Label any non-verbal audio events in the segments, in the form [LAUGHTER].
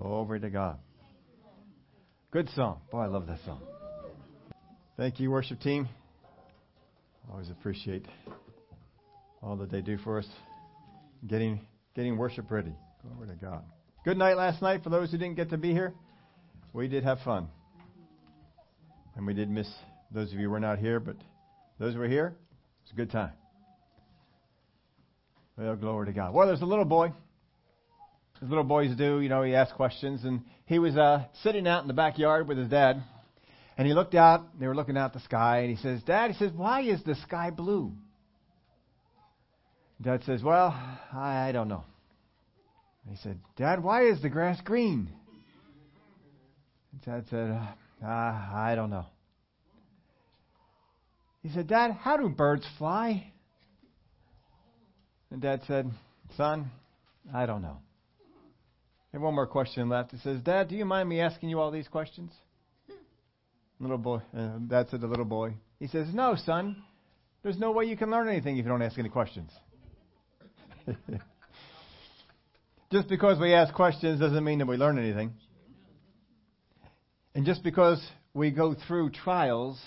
Glory to God. Good song. Boy, I love that song. Thank you, worship team. Always appreciate all that they do for us. Getting getting worship ready. Glory to God. Good night last night for those who didn't get to be here. We did have fun. And we did miss those of you who were not here, but those who were here, it's a good time. Well, glory to God. Well, there's a little boy. As little boys do, you know, he asked questions, and he was uh, sitting out in the backyard with his dad, and he looked out. They were looking out the sky, and he says, "Dad," he says, "why is the sky blue?" Dad says, "Well, I don't know." He said, "Dad, why is the grass green?" Dad said, uh, "I don't know." He said, Dad, how do birds fly? And Dad said, Son, I don't know. And one more question left. He says, Dad, do you mind me asking you all these questions? [LAUGHS] Little boy, uh, Dad said to the little boy. He says, No, son. There's no way you can learn anything if you don't ask any questions. [LAUGHS] just because we ask questions doesn't mean that we learn anything. And just because we go through trials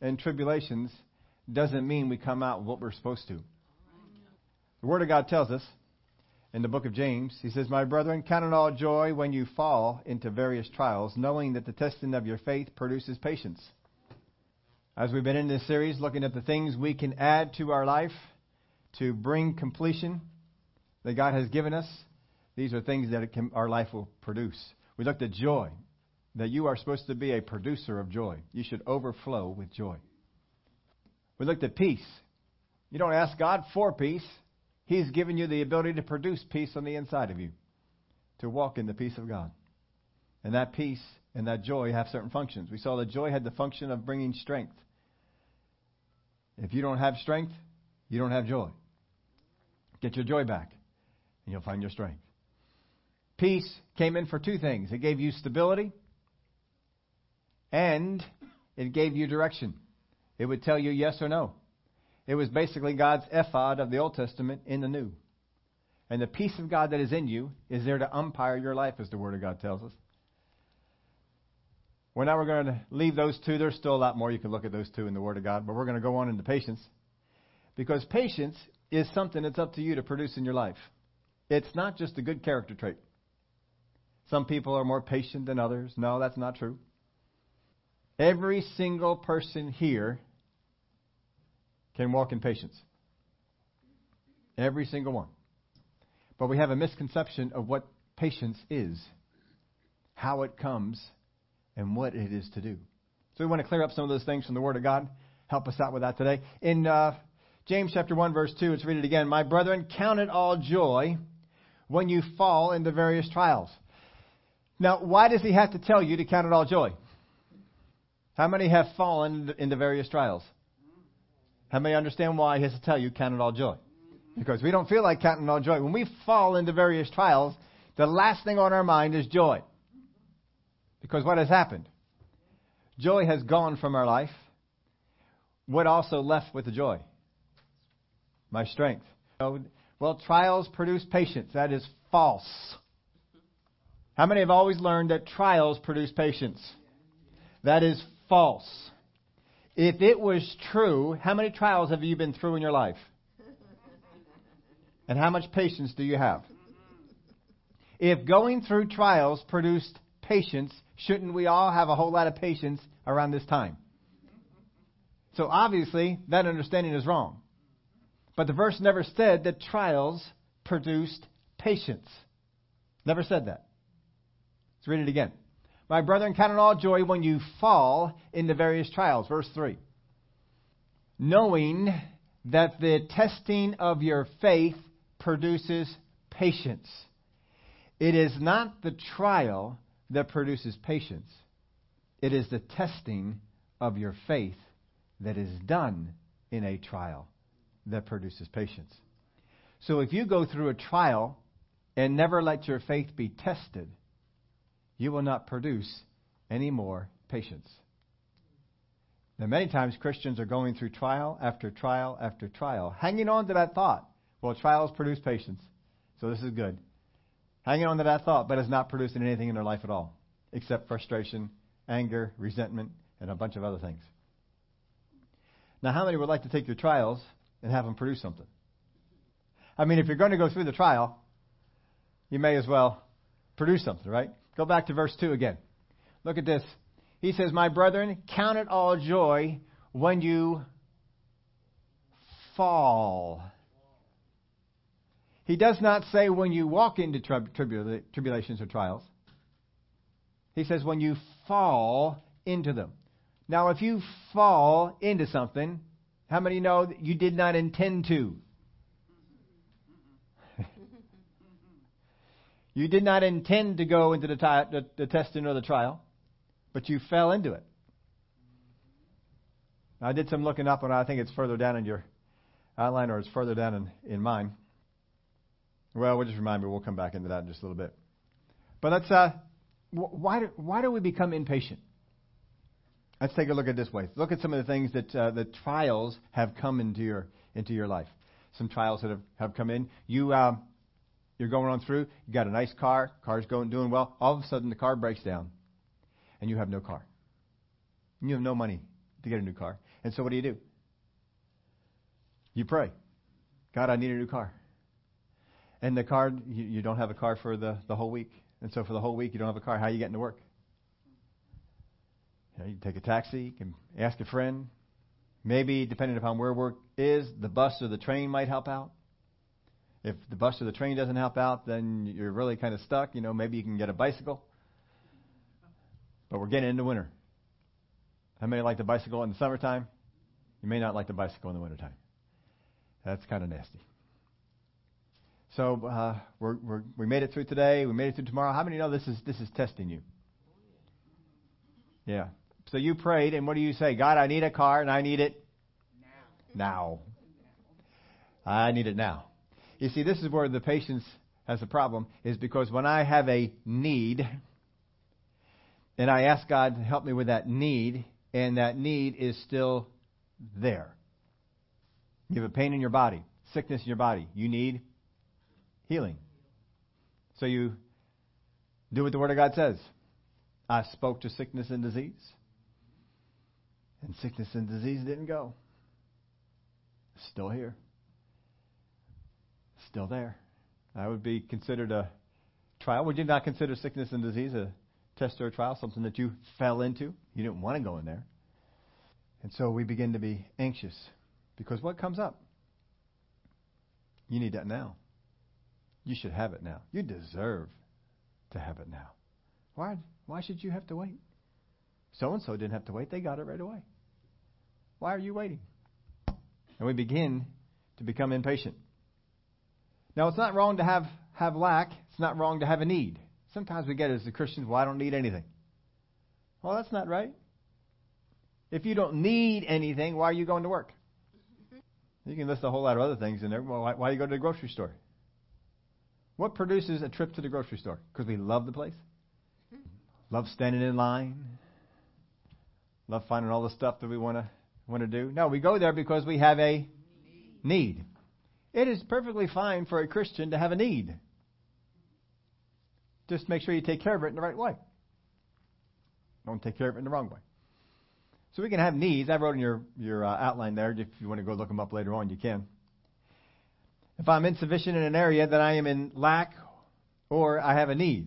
and tribulations doesn't mean we come out what we're supposed to. The Word of God tells us in the book of James, he says, My brethren, count it all joy when you fall into various trials, knowing that the testing of your faith produces patience. As we've been in this series, looking at the things we can add to our life to bring completion that God has given us, these are things that can, our life will produce. We looked at joy, that you are supposed to be a producer of joy. You should overflow with joy. We looked at peace. You don't ask God for peace. He's given you the ability to produce peace on the inside of you, to walk in the peace of God. And that peace and that joy have certain functions. We saw that joy had the function of bringing strength. If you don't have strength, you don't have joy. Get your joy back, and you'll find your strength. Peace came in for two things it gave you stability and it gave you direction. It would tell you yes or no. It was basically God's ephod of the Old Testament in the New. And the peace of God that is in you is there to umpire your life, as the Word of God tells us. Well, now we're going to leave those two. There's still a lot more you can look at those two in the Word of God, but we're going to go on into patience. Because patience is something that's up to you to produce in your life. It's not just a good character trait. Some people are more patient than others. No, that's not true. Every single person here can walk in patience. Every single one. But we have a misconception of what patience is, how it comes, and what it is to do. So we want to clear up some of those things from the Word of God. Help us out with that today. In uh, James chapter 1, verse 2, let's read it again. My brethren, count it all joy when you fall into various trials. Now, why does he have to tell you to count it all joy? How many have fallen into various trials? How many understand why he has to tell you count it all joy? Because we don't feel like counting all joy. When we fall into various trials, the last thing on our mind is joy. Because what has happened? Joy has gone from our life. What also left with the joy? My strength. Well, trials produce patience. That is false. How many have always learned that trials produce patience? That is false. If it was true, how many trials have you been through in your life? And how much patience do you have? If going through trials produced patience, shouldn't we all have a whole lot of patience around this time? So obviously, that understanding is wrong. But the verse never said that trials produced patience. Never said that. Let's read it again. My brethren, count it all joy when you fall into various trials. Verse 3. Knowing that the testing of your faith produces patience. It is not the trial that produces patience, it is the testing of your faith that is done in a trial that produces patience. So if you go through a trial and never let your faith be tested, you will not produce any more patience. Now, many times Christians are going through trial after trial after trial, hanging on to that thought. Well, trials produce patience, so this is good. hanging on to that thought, but it's not producing anything in their life at all, except frustration, anger, resentment, and a bunch of other things. Now, how many would like to take your trials and have them produce something? I mean, if you're going to go through the trial, you may as well produce something, right? Go back to verse 2 again. Look at this. He says, My brethren, count it all joy when you fall. He does not say when you walk into tribula- tribulations or trials. He says when you fall into them. Now, if you fall into something, how many know that you did not intend to? You did not intend to go into the, ti- the, the testing or the trial, but you fell into it. I did some looking up, and I think it's further down in your outline, or it's further down in, in mine. Well, we'll just remind me. We'll come back into that in just a little bit. But let's. Uh, why do, why do we become impatient? Let's take a look at this way. Look at some of the things that uh, the trials have come into your into your life. Some trials that have, have come in. You uh, you're going on through. You got a nice car. Car's going doing well. All of a sudden, the car breaks down, and you have no car. And you have no money to get a new car. And so, what do you do? You pray. God, I need a new car. And the car, you, you don't have a car for the, the whole week. And so for the whole week, you don't have a car. How are you getting to work? You, know, you take a taxi, you can ask a friend. Maybe, depending upon where work is, the bus or the train might help out. If the bus or the train doesn't help out, then you're really kind of stuck. You know, maybe you can get a bicycle. But we're getting into winter. How many like the bicycle in the summertime? You may not like the bicycle in the wintertime. That's kind of nasty. So uh, we're, we're, we made it through today. We made it through tomorrow. How many know this is this is testing you? Yeah. So you prayed, and what do you say? God, I need a car, and I need it now. now. I need it now. You see, this is where the patience has a problem, is because when I have a need, and I ask God to help me with that need, and that need is still there. You have a pain in your body, sickness in your body. You need healing. So you do what the Word of God says. I spoke to sickness and disease, and sickness and disease didn't go. Still here. Still there. That would be considered a trial. Would you not consider sickness and disease a test or a trial, something that you fell into? You didn't want to go in there. And so we begin to be anxious because what comes up? You need that now. You should have it now. You deserve to have it now. Why, why should you have to wait? So and so didn't have to wait. They got it right away. Why are you waiting? And we begin to become impatient. Now, it's not wrong to have, have lack. It's not wrong to have a need. Sometimes we get it as the Christians, well, I don't need anything. Well, that's not right. If you don't need anything, why are you going to work? You can list a whole lot of other things in there. Well, why, why do you go to the grocery store? What produces a trip to the grocery store? Because we love the place? Love standing in line? Love finding all the stuff that we want to want to do? No, we go there because we have a need. It is perfectly fine for a Christian to have a need. Just make sure you take care of it in the right way. Don't take care of it in the wrong way. So we can have needs. I wrote in your, your uh, outline there. If you want to go look them up later on, you can. If I'm insufficient in an area, then I am in lack or I have a need.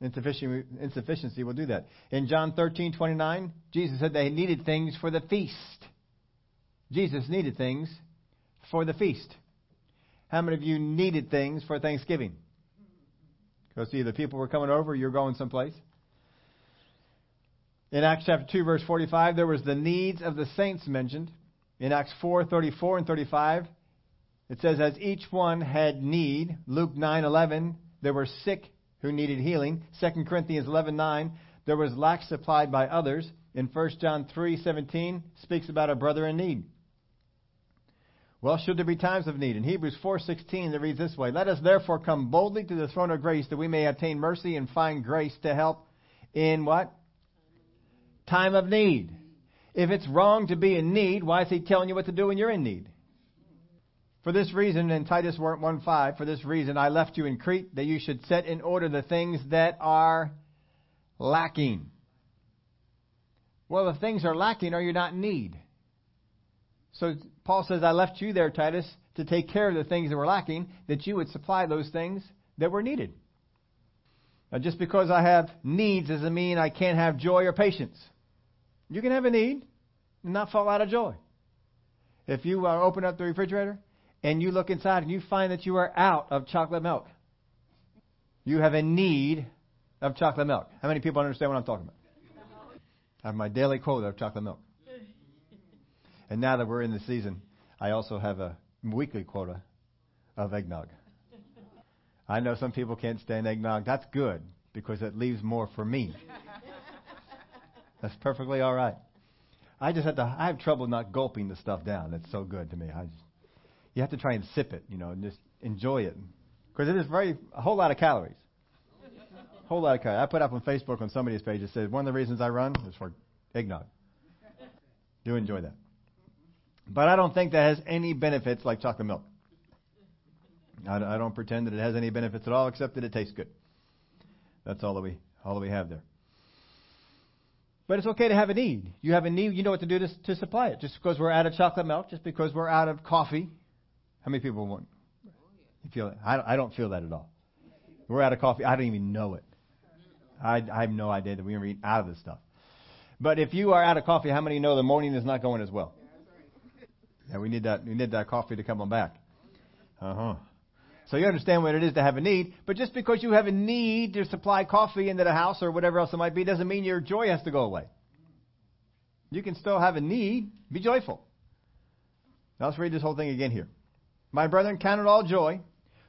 Insufficiency will do that. In John 13, 29, Jesus said they needed things for the feast. Jesus needed things for the feast. How many of you needed things for Thanksgiving? Because either people were coming over or you're going someplace. In Acts chapter 2, verse 45, there was the needs of the saints mentioned. In Acts 4, 34 and 35, it says, as each one had need, Luke 9, 11, there were sick who needed healing. 2 Corinthians 11, 9, there was lack supplied by others. In 1 John 3, 17, speaks about a brother in need. Well, should there be times of need? In Hebrews 4:16 it reads this way, "Let us therefore come boldly to the throne of grace that we may obtain mercy and find grace to help in what? time of need. If it's wrong to be in need, why is he telling you what to do when you're in need? For this reason, in Titus 1:5, for this reason I left you in Crete, that you should set in order the things that are lacking. Well, if things are lacking, are you not in need? So Paul says, I left you there, Titus, to take care of the things that were lacking, that you would supply those things that were needed. Now, just because I have needs doesn't mean I can't have joy or patience. You can have a need and not fall out of joy. If you uh, open up the refrigerator and you look inside and you find that you are out of chocolate milk, you have a need of chocolate milk. How many people understand what I'm talking about? I have my daily quota of chocolate milk. And now that we're in the season, I also have a weekly quota of eggnog. I know some people can't stand eggnog. That's good because it leaves more for me. That's perfectly all right. I just have to. I have trouble not gulping the stuff down. It's so good to me. I just, you have to try and sip it, you know, and just enjoy it because it is very a whole lot of calories. A whole lot of calories. I put up on Facebook on somebody's page. It said one of the reasons I run is for eggnog. Do enjoy that, but I don't think that has any benefits like chocolate milk. I, I don't pretend that it has any benefits at all, except that it tastes good. That's all that we all that we have there. But it's okay to have a need. You have a need, you know what to do to, to supply it. Just because we're out of chocolate milk, just because we're out of coffee. How many people want? You feel that? I, I don't feel that at all. We're out of coffee. I don't even know it. I, I have no idea that we're out of this stuff. But if you are out of coffee, how many know the morning is not going as well? Yeah, we need that. We need that coffee to come on back. Uh huh. So you understand what it is to have a need. But just because you have a need to supply coffee into the house or whatever else it might be doesn't mean your joy has to go away. You can still have a need. Be joyful. Now let's read this whole thing again here. My brethren, count it all joy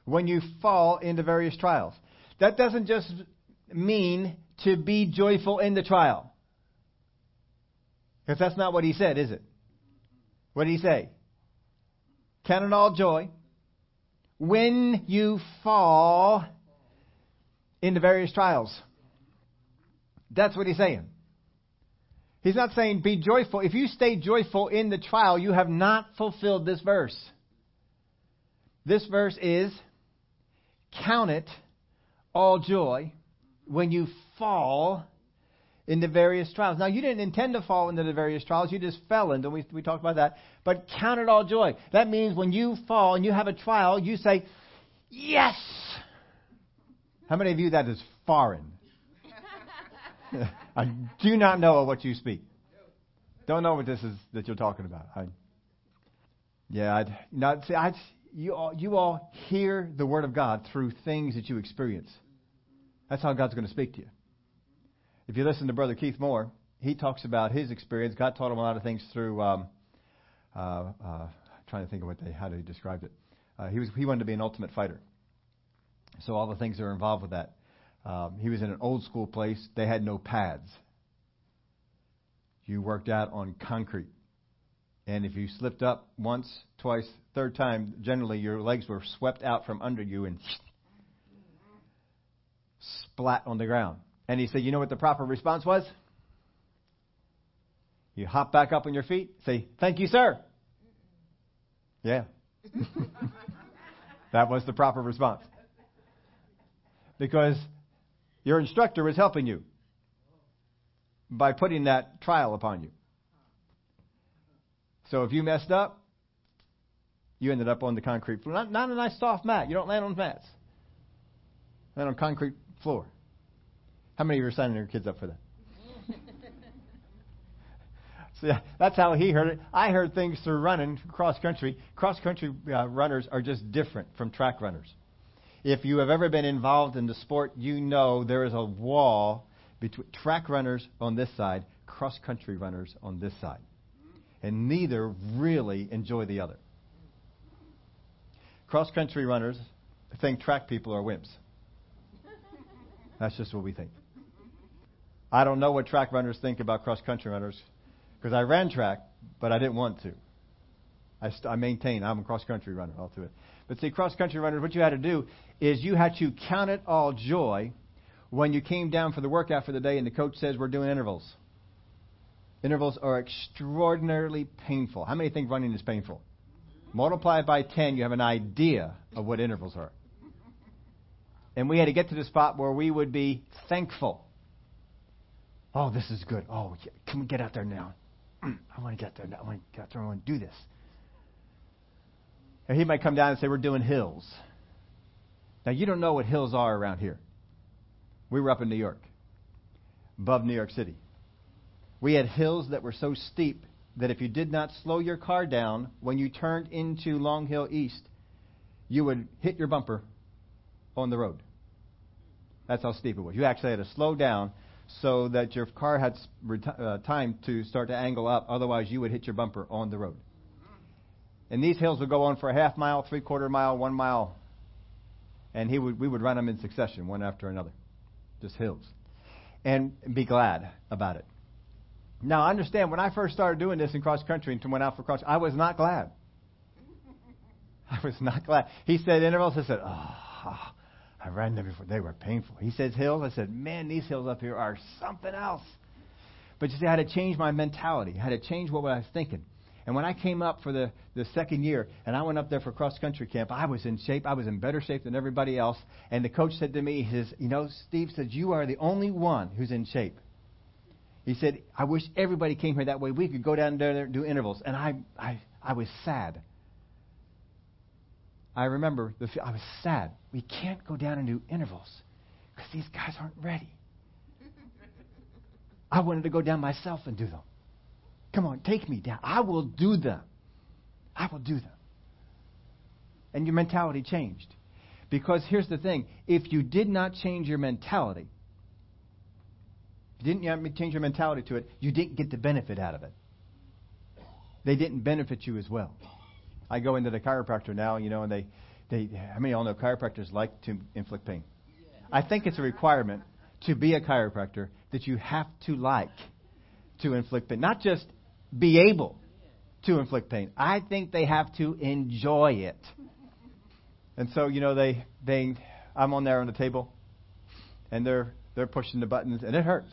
when you fall into various trials. That doesn't just mean to be joyful in the trial. Because that's not what he said, is it? What did he say? Count it all joy when you fall into various trials. That's what he's saying. He's not saying be joyful. If you stay joyful in the trial, you have not fulfilled this verse. This verse is count it all joy when you fall into various trials. Now, you didn't intend to fall into the various trials. You just fell into we we talked about that. But count it all joy. That means when you fall and you have a trial, you say, "Yes." How many of you that is foreign? [LAUGHS] I do not know what you speak. Don't know what this is that you're talking about. I, yeah, I'd not see. I you all you all hear the word of God through things that you experience. That's how God's going to speak to you. If you listen to Brother Keith Moore, he talks about his experience. God taught him a lot of things through. Um, uh, uh, trying to think of what they how they described it. Uh, he was he wanted to be an ultimate fighter. So all the things that are involved with that. Um, he was in an old school place. They had no pads. You worked out on concrete. And if you slipped up once, twice, third time, generally your legs were swept out from under you and [LAUGHS] splat on the ground. And he said, You know what the proper response was? You hop back up on your feet, say, Thank you, sir. Yeah. [LAUGHS] that was the proper response. Because your instructor was helping you by putting that trial upon you. So if you messed up, you ended up on the concrete floor. Not, not a nice soft mat. You don't land on mats. Land on concrete floor. How many of you are signing your kids up for that? [LAUGHS] See, that's how he heard it. I heard things through running cross country. Cross country uh, runners are just different from track runners. If you have ever been involved in the sport, you know there is a wall between track runners on this side, cross country runners on this side. And neither really enjoy the other. Cross country runners think track people are wimps. That's just what we think. I don't know what track runners think about cross country runners because I ran track, but I didn't want to. I, st- I maintain I'm a cross country runner all through it. But see, cross country runners, what you had to do is you had to count it all joy when you came down for the workout for the day and the coach says we're doing intervals. Intervals are extraordinarily painful. How many think running is painful? Multiply it by 10, you have an idea of what intervals are. And we had to get to the spot where we would be thankful. Oh, this is good. Oh, yeah. can we get out there now? [CLEARS THROAT] I want to get there. I want to get out there. I want to do this. And he might come down and say, We're doing hills. Now, you don't know what hills are around here. We were up in New York, above New York City. We had hills that were so steep that if you did not slow your car down when you turned into Long Hill East, you would hit your bumper on the road. That's how steep it was. You actually had to slow down so that your car had uh, time to start to angle up. Otherwise, you would hit your bumper on the road. And these hills would go on for a half mile, three quarter mile, one mile, and he would we would run them in succession, one after another, just hills, and be glad about it. Now, I understand when I first started doing this in cross country and went out for cross, I was not glad. [LAUGHS] I was not glad. He said intervals. I said, oh, I ran them before. They were painful. He says hills. I said, man, these hills up here are something else. But you see, I had to change my mentality. I had to change what I was thinking. And when I came up for the, the second year and I went up there for cross country camp, I was in shape. I was in better shape than everybody else. And the coach said to me, he says, You know, Steve said, You are the only one who's in shape. He said, I wish everybody came here that way. We could go down there and do intervals. And I, I, I was sad. I remember, the, I was sad. We can't go down and do intervals because these guys aren't ready. I wanted to go down myself and do them. Come on, take me down. I will do them. I will do them. And your mentality changed. Because here's the thing if you did not change your mentality, didn't change your mentality to it, you didn't get the benefit out of it. They didn't benefit you as well. I go into the chiropractor now, you know, and they, they how many of y'all know chiropractors like to inflict pain? I think it's a requirement to be a chiropractor that you have to like to inflict pain. Not just be able to inflict pain. I think they have to enjoy it. And so, you know, they, they I'm on there on the table and they're they're pushing the buttons and it hurts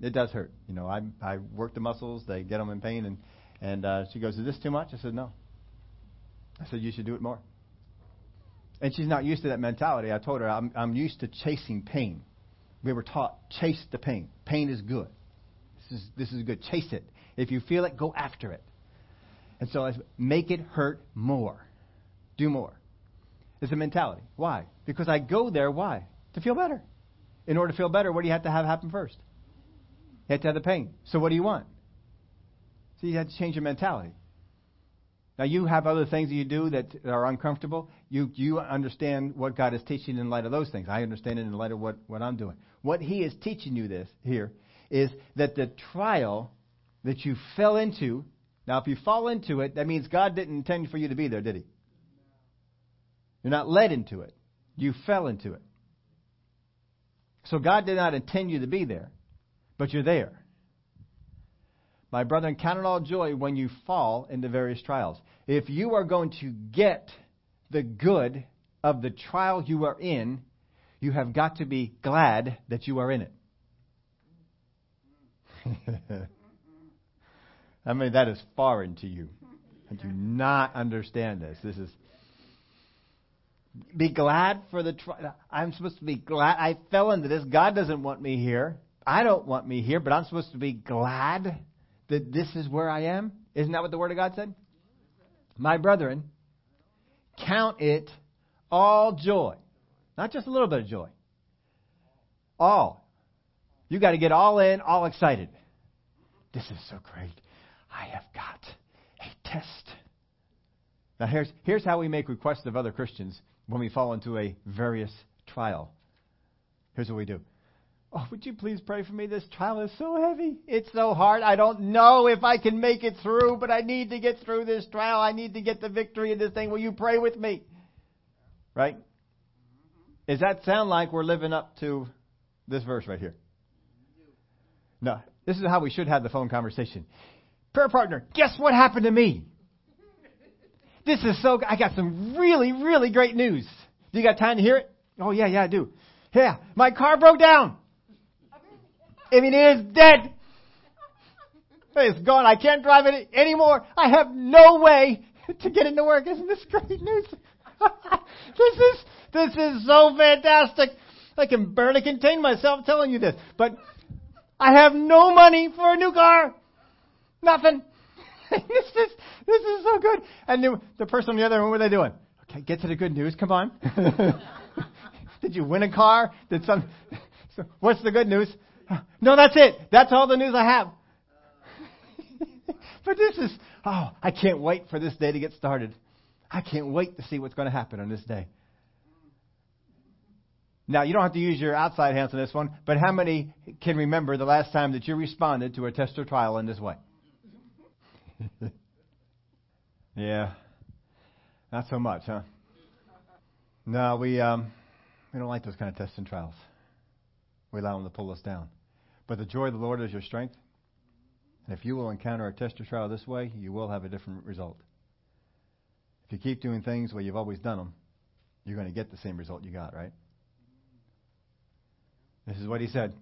it does hurt. You know, I I work the muscles, they get them in pain, and and uh, she goes, "Is this too much?" I said, "No." I said, "You should do it more." And she's not used to that mentality. I told her, "I'm I'm used to chasing pain." We were taught chase the pain. Pain is good. This is this is good. Chase it. If you feel it, go after it. And so I said, make it hurt more. Do more. It's a mentality. Why? Because I go there. Why? To feel better. In order to feel better, what do you have to have happen first? You have to have the pain. So what do you want? So you have to change your mentality. Now you have other things that you do that are uncomfortable. You you understand what God is teaching in light of those things. I understand it in light of what, what I'm doing. What He is teaching you this here is that the trial that you fell into. Now, if you fall into it, that means God didn't intend for you to be there, did He? You're not led into it. You fell into it. So God did not intend you to be there but you're there. My brethren, count it all joy when you fall into various trials. If you are going to get the good of the trial you are in, you have got to be glad that you are in it. [LAUGHS] I mean, that is foreign to you. I do not understand this. This is. Be glad for the trial. I'm supposed to be glad. I fell into this. God doesn't want me here. I don't want me here, but I'm supposed to be glad that this is where I am? Isn't that what the Word of God said? My brethren, count it all joy. Not just a little bit of joy. All. You got to get all in, all excited. This is so great. I have got a test. Now here's here's how we make requests of other Christians when we fall into a various trial. Here's what we do. Oh, would you please pray for me? This trial is so heavy. It's so hard. I don't know if I can make it through, but I need to get through this trial. I need to get the victory in this thing. Will you pray with me? Right? Does that sound like we're living up to this verse right here? No. This is how we should have the phone conversation. Prayer partner, guess what happened to me? This is so I got some really, really great news. Do you got time to hear it? Oh, yeah, yeah, I do. Yeah, my car broke down. I mean, it is dead. It's gone. I can't drive it anymore. I have no way [LAUGHS] to get into work. Isn't this great news? [LAUGHS] this is this is so fantastic. I can barely contain myself telling you this. But I have no money for a new car. Nothing. [LAUGHS] this is this is so good. And the, the person on the other end, what were they doing? Okay, get to the good news. Come on. Did you win a car? Did some? So what's the good news? [LAUGHS] No, that's it. That's all the news I have. [LAUGHS] but this is oh, I can't wait for this day to get started. I can't wait to see what's going to happen on this day. Now, you don't have to use your outside hands on this one, but how many can remember the last time that you responded to a test or trial in this way? [LAUGHS] yeah. Not so much, huh? No, we um, we don't like those kind of tests and trials. We allow them to pull us down. But the joy of the Lord is your strength. And if you will encounter a test or trial this way, you will have a different result. If you keep doing things where you've always done them, you're going to get the same result you got, right? This is what he said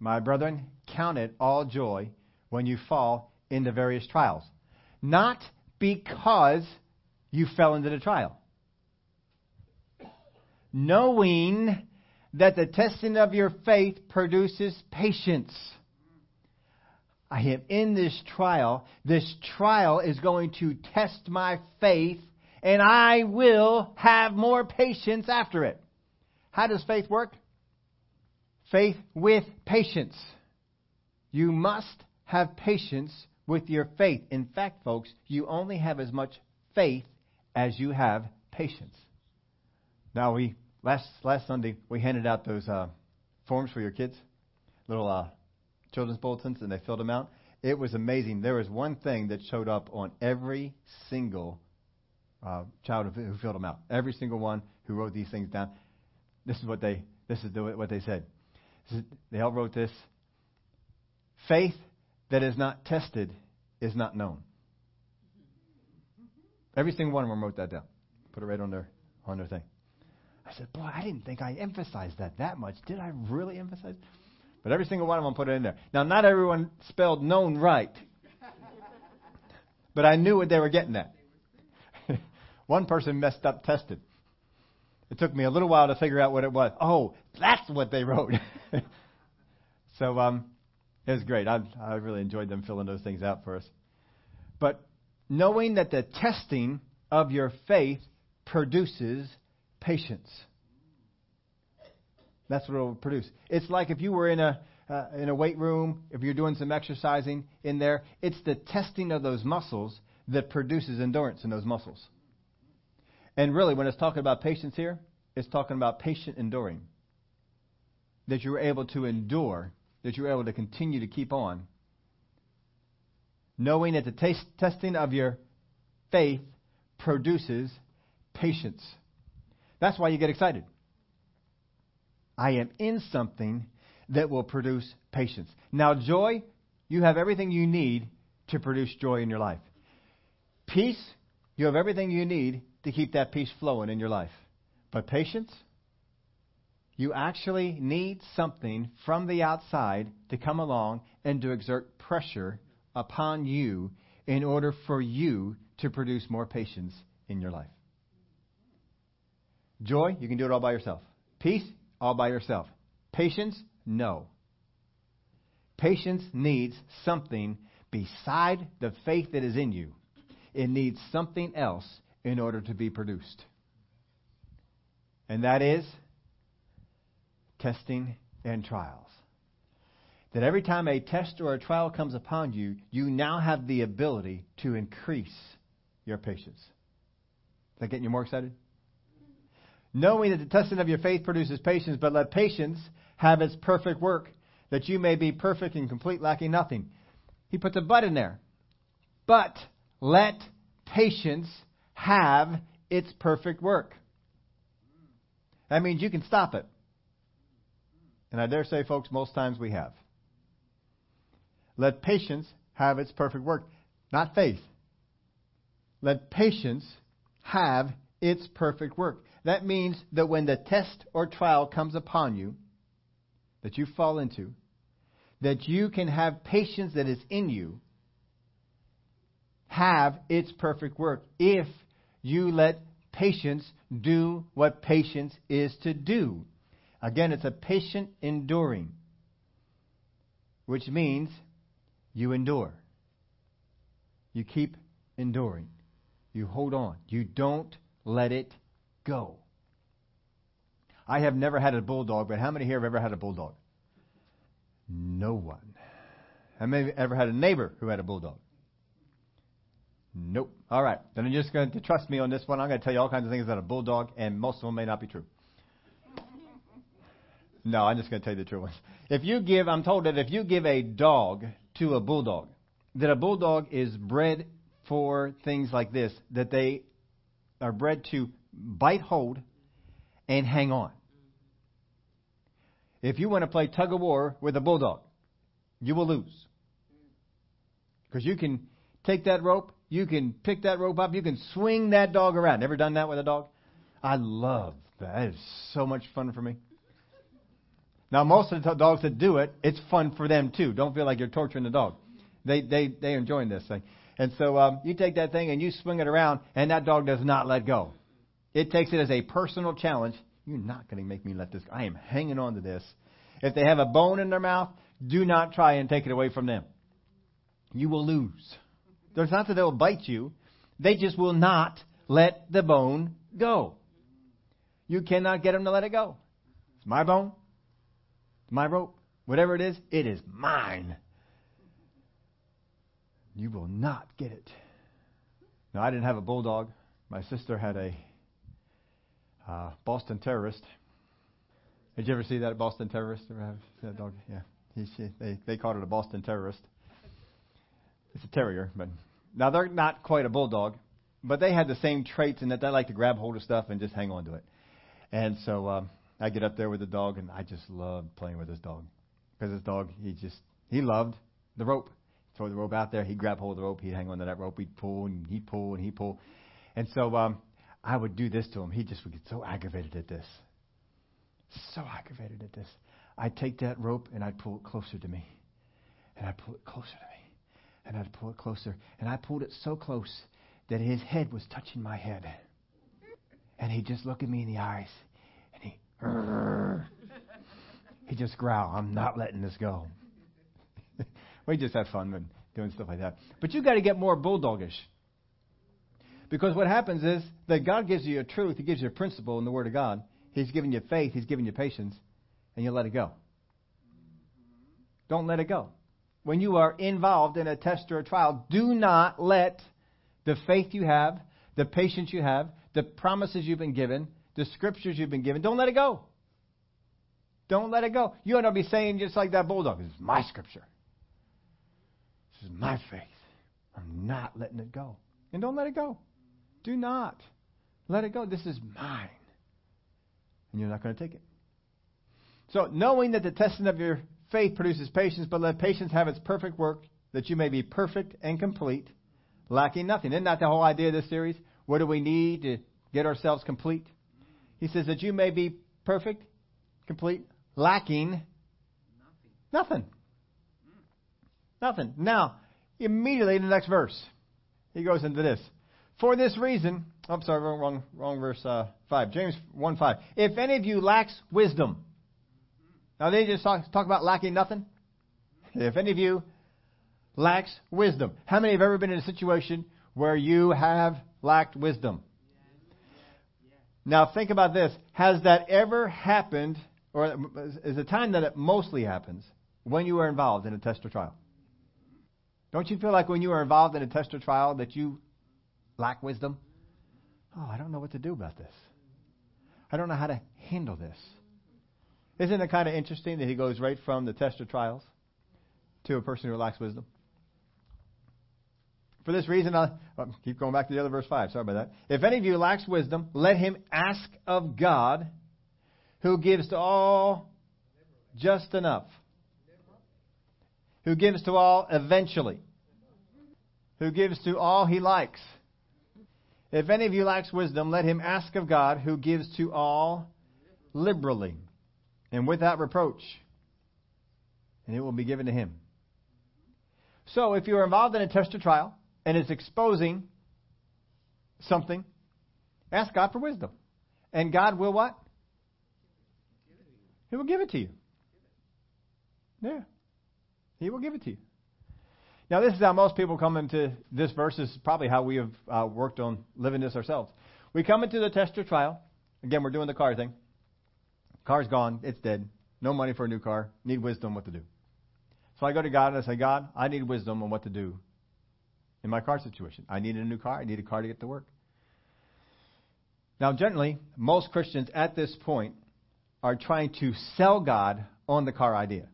My brethren, count it all joy when you fall into various trials. Not because you fell into the trial. Knowing that the testing of your faith produces patience. I am in this trial. This trial is going to test my faith, and I will have more patience after it. How does faith work? Faith with patience. You must have patience with your faith. In fact, folks, you only have as much faith as you have patience. Now, we last last Sunday we handed out those uh, forms for your kids, little uh, children's bulletins, and they filled them out. It was amazing. There was one thing that showed up on every single uh, child who filled them out. Every single one who wrote these things down. This is what they this is the, what they said. They all wrote this faith that is not tested is not known. Every single one of them wrote that down. Put it right on their on their thing. I said, boy, I didn't think I emphasized that that much. Did I really emphasize? But every single one of them put it in there. Now, not everyone spelled known right, but I knew what they were getting at. [LAUGHS] one person messed up tested. It took me a little while to figure out what it was. Oh, that's what they wrote. [LAUGHS] so um, it was great. I, I really enjoyed them filling those things out for us. But knowing that the testing of your faith produces patience. That's what it will produce. It's like if you were in a uh, in a weight room, if you're doing some exercising in there, it's the testing of those muscles that produces endurance in those muscles. And really, when it's talking about patience here, it's talking about patient enduring. That you're able to endure, that you're able to continue to keep on, knowing that the taste, testing of your faith produces patience. That's why you get excited. I am in something that will produce patience. Now, joy, you have everything you need to produce joy in your life. Peace, you have everything you need to keep that peace flowing in your life. But patience, you actually need something from the outside to come along and to exert pressure upon you in order for you to produce more patience in your life. Joy, you can do it all by yourself. Peace, all by yourself. Patience, no. Patience needs something beside the faith that is in you. It needs something else in order to be produced. And that is testing and trials. That every time a test or a trial comes upon you, you now have the ability to increase your patience. Is that getting you more excited? Knowing that the testing of your faith produces patience, but let patience have its perfect work, that you may be perfect and complete, lacking nothing. He puts a but in there. But let patience have its perfect work. That means you can stop it. And I dare say, folks, most times we have. Let patience have its perfect work, not faith. Let patience have its perfect work. That means that when the test or trial comes upon you, that you fall into, that you can have patience that is in you have its perfect work if you let patience do what patience is to do. Again, it's a patient enduring, which means you endure. You keep enduring. You hold on. You don't let it go. I have never had a bulldog, but how many here have ever had a bulldog? No one. How many ever had a neighbor who had a bulldog? Nope. All right. Then you're just going to trust me on this one. I'm going to tell you all kinds of things about a bulldog, and most of them may not be true. No, I'm just going to tell you the true ones. If you give, I'm told that if you give a dog to a bulldog, that a bulldog is bred for things like this, that they are bred to bite hold and hang on. If you want to play tug of war with a bulldog, you will lose. Because you can take that rope, you can pick that rope up, you can swing that dog around. Ever done that with a dog? I love that. That is so much fun for me. Now, most of the dogs that do it, it's fun for them too. Don't feel like you're torturing the dog. They they they're enjoying this thing. And so um, you take that thing and you swing it around, and that dog does not let go. It takes it as a personal challenge. You're not going to make me let this. I am hanging on to this. If they have a bone in their mouth, do not try and take it away from them. You will lose. There's not that they'll bite you. They just will not let the bone go. You cannot get them to let it go. It's my bone it's my rope, whatever it is, it is mine. You will not get it. Now, I didn't have a bulldog. My sister had a uh, Boston terrorist. Did you ever see that Boston terrorist? That dog? Yeah, he, she, they they called it a Boston terrorist. It's a terrier, but now they're not quite a bulldog, but they had the same traits in that they like to grab hold of stuff and just hang on to it. And so um, I get up there with the dog, and I just loved playing with this dog because this dog, he just he loved the rope. Throw the rope out there, he'd grab hold of the rope, he'd hang on to that rope, he'd pull and he'd pull and he'd pull, and so um, I would do this to him. He just would get so aggravated at this, so aggravated at this. I'd take that rope and I'd pull it closer to me, and I'd pull it closer to me, and I'd pull it closer, and I pulled it so close that his head was touching my head, and he'd just look at me in the eyes And he [LAUGHS] he just growled, I'm not letting this go. [LAUGHS] we just had fun doing stuff like that. But you got to get more bulldogish. Because what happens is that God gives you a truth, He gives you a principle in the Word of God. He's given you faith, He's given you patience, and you let it go. Don't let it go. When you are involved in a test or a trial, do not let the faith you have, the patience you have, the promises you've been given, the scriptures you've been given. Don't let it go. Don't let it go. You end up be saying just like that bulldog, this is my scripture. This is my faith. I'm not letting it go. And don't let it go. Do not let it go. This is mine. And you're not going to take it. So, knowing that the testing of your faith produces patience, but let patience have its perfect work, that you may be perfect and complete, lacking nothing. Isn't that the whole idea of this series? What do we need to get ourselves complete? He says that you may be perfect, complete, lacking nothing. Nothing. Nothing. Now, immediately in the next verse, he goes into this. For this reason, I'm sorry, wrong, wrong, wrong verse uh, 5. James 1 5. If any of you lacks wisdom. Now, they just talk, talk about lacking nothing. If any of you lacks wisdom. How many have ever been in a situation where you have lacked wisdom? Now think about this. Has that ever happened, or is the time that it mostly happens when you are involved in a test or trial? Don't you feel like when you are involved in a test or trial that you lack wisdom? Oh, I don't know what to do about this. I don't know how to handle this. Isn't it kind of interesting that he goes right from the test of trials to a person who lacks wisdom? For this reason, I will oh, keep going back to the other verse 5. Sorry about that. If any of you lacks wisdom, let him ask of God, who gives to all just enough, who gives to all eventually, who gives to all he likes. If any of you lacks wisdom, let him ask of God, who gives to all liberally and without reproach, and it will be given to him. So, if you are involved in a test or trial, and it's exposing something, ask God for wisdom. And God will what? He will give it to you. Yeah. He will give it to you. Now, this is how most people come into this verse. Is probably how we have uh, worked on living this ourselves. We come into the test or trial. Again, we're doing the car thing. Car's gone. It's dead. No money for a new car. Need wisdom what to do. So I go to God and I say, God, I need wisdom on what to do in my car situation. I need a new car. I need a car to get to work. Now, generally, most Christians at this point are trying to sell God on the car idea.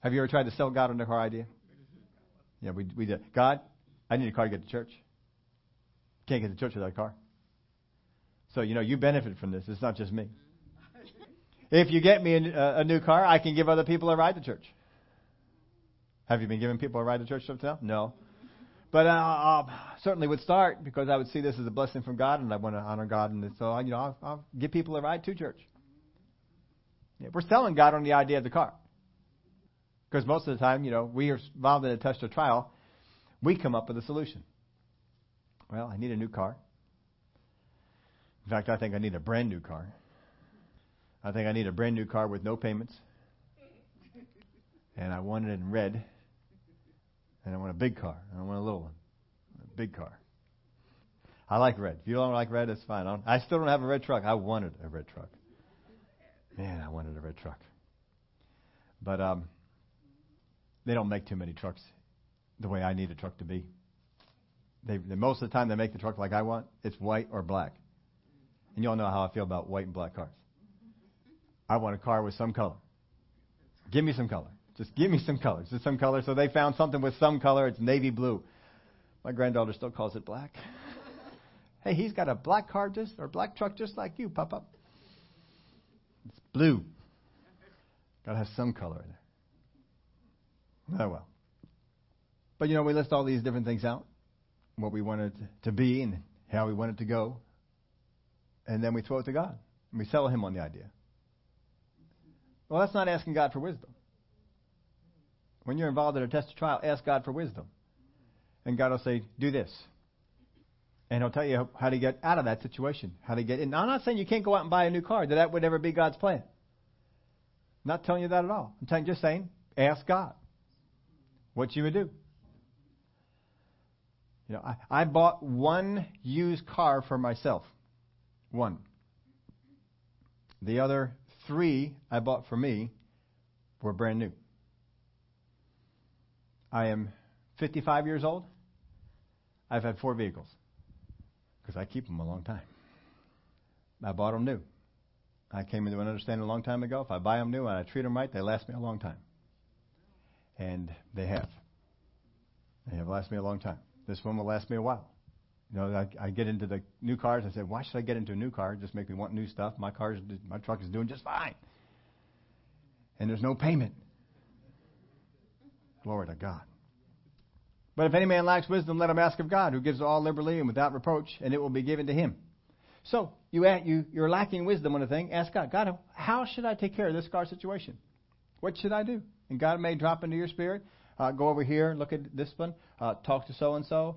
Have you ever tried to sell God on the car idea? Yeah, we, we did. God, I need a car to get to church. Can't get to church without a car. So, you know, you benefit from this. It's not just me. [LAUGHS] If you get me a, a new car, I can give other people a ride to church. Have you been giving people a ride to church up to now? No. But uh, I certainly would start because I would see this as a blessing from God, and I want to honor God, and so you know I'll, I'll give people a ride to church. Yeah, we're selling God on the idea of the car, because most of the time, you know, we are involved in a test or trial. We come up with a solution. Well, I need a new car. In fact, I think I need a brand new car. I think I need a brand new car with no payments. And I want it in red. And I want a big car. I want a little one. A big car. I like red. If you don't like red, that's fine. I, I still don't have a red truck. I wanted a red truck. Man, I wanted a red truck. But um, they don't make too many trucks the way I need a truck to be. They, they, most of the time they make the truck like I want. It's white or black. And you all know how I feel about white and black cars. I want a car with some color. Give me some color. Just give me some colors. Just some color. So they found something with some color. It's navy blue. My granddaughter still calls it black. [LAUGHS] hey, he's got a black car just or black truck just like you, up. It's blue. Gotta have some color in there. Oh well. But you know, we list all these different things out. What we want it to be and how we want it to go. And then we throw it to God. And we sell him on the idea. Well, that's not asking God for wisdom. When you're involved in a test or trial, ask God for wisdom. And God will say, do this. And He'll tell you how to get out of that situation, how to get in. Now, I'm not saying you can't go out and buy a new car, that that would never be God's plan. I'm not telling you that at all. I'm telling, just saying, ask God what you would do. You know, I, I bought one used car for myself. One. The other three I bought for me were brand new. I am 55 years old. I've had four vehicles because I keep them a long time. I bought them new. I came into an understanding a long time ago. If I buy them new and I treat them right, they last me a long time. And they have. They have lasted me a long time. This one will last me a while. You know, I, I get into the new cars. I say, why should I get into a new car? Just make me want new stuff. My car, my truck is doing just fine, and there's no payment. Glory to God. But if any man lacks wisdom, let him ask of God, who gives all liberally and without reproach, and it will be given to him. So you, you you're lacking wisdom on a thing. Ask God, God, how should I take care of this car situation? What should I do? And God may drop into your spirit. Uh, go over here, look at this one, uh, talk to so and so.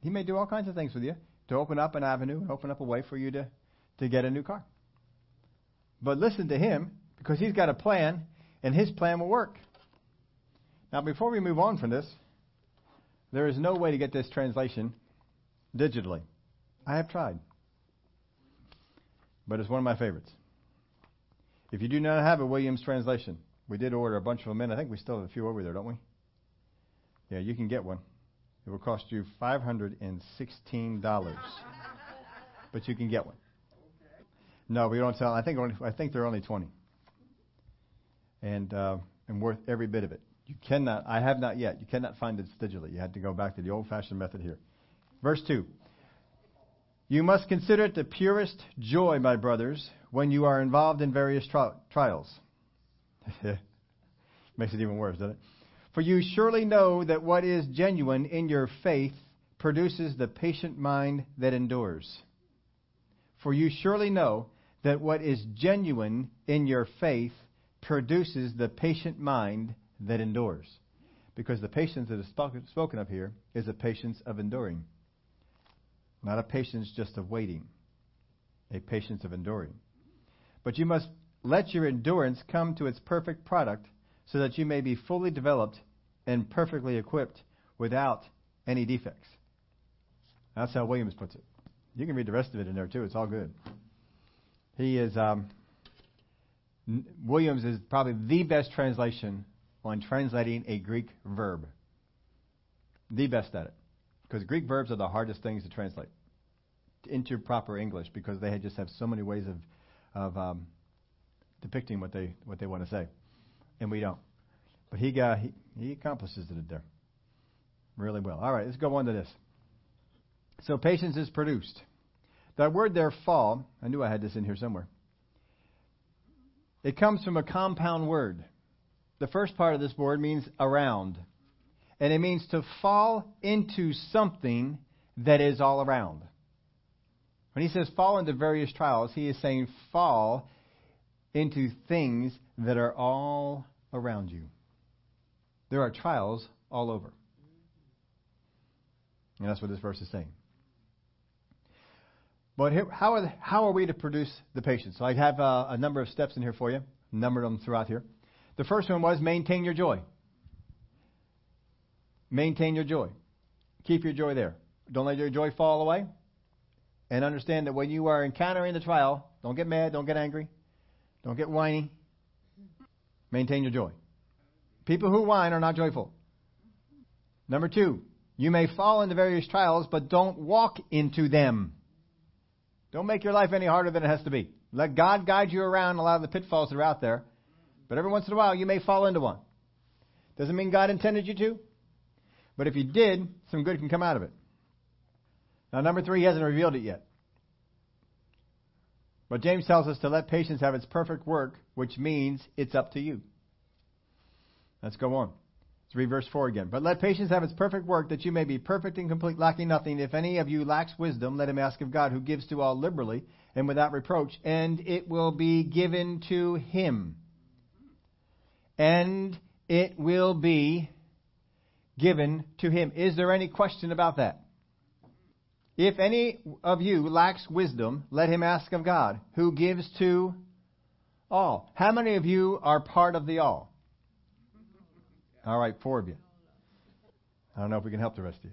He may do all kinds of things with you to open up an avenue and open up a way for you to, to get a new car. But listen to him because he's got a plan, and his plan will work. Now, before we move on from this, there is no way to get this translation digitally. I have tried, but it's one of my favorites. If you do not have a Williams translation, we did order a bunch of them in. I think we still have a few over there, don't we? Yeah, you can get one. It will cost you $516, [LAUGHS] but you can get one. No, we don't sell. I think only, I think they're only 20, and uh, and worth every bit of it. You cannot, I have not yet, you cannot find it digitally. You had to go back to the old fashioned method here. Verse 2. You must consider it the purest joy, my brothers, when you are involved in various tri- trials. [LAUGHS] Makes it even worse, doesn't it? For you surely know that what is genuine in your faith produces the patient mind that endures. For you surely know that what is genuine in your faith produces the patient mind that endures. Because the patience that is spoken of here is a patience of enduring, not a patience just of waiting, a patience of enduring. But you must let your endurance come to its perfect product so that you may be fully developed and perfectly equipped without any defects. That's how Williams puts it. You can read the rest of it in there too. It's all good. He is um, Williams is probably the best translation on translating a Greek verb. The best at it. Because Greek verbs are the hardest things to translate into proper English because they just have so many ways of, of um, depicting what they, what they want to say. And we don't. But he, got, he, he accomplishes it there really well. All right, let's go on to this. So patience is produced. That word there, fall, I knew I had this in here somewhere. It comes from a compound word. The first part of this word means around. And it means to fall into something that is all around. When he says fall into various trials, he is saying fall into things that are all around you. There are trials all over. And that's what this verse is saying. But here, how, are the, how are we to produce the patience? So I have uh, a number of steps in here for you, numbered them throughout here. The first one was maintain your joy. Maintain your joy. Keep your joy there. Don't let your joy fall away. And understand that when you are encountering the trial, don't get mad, don't get angry, don't get whiny. Maintain your joy. People who whine are not joyful. Number two, you may fall into various trials, but don't walk into them. Don't make your life any harder than it has to be. Let God guide you around a lot of the pitfalls that are out there. But every once in a while, you may fall into one. Doesn't mean God intended you to. But if you did, some good can come out of it. Now, number three, he hasn't revealed it yet. But James tells us to let patience have its perfect work, which means it's up to you. Let's go on. Let's read verse 4 again. But let patience have its perfect work, that you may be perfect and complete, lacking nothing. If any of you lacks wisdom, let him ask of God, who gives to all liberally and without reproach, and it will be given to him. And it will be given to him. Is there any question about that? If any of you lacks wisdom, let him ask of God, who gives to all. How many of you are part of the all? All right, four of you. I don't know if we can help the rest of you.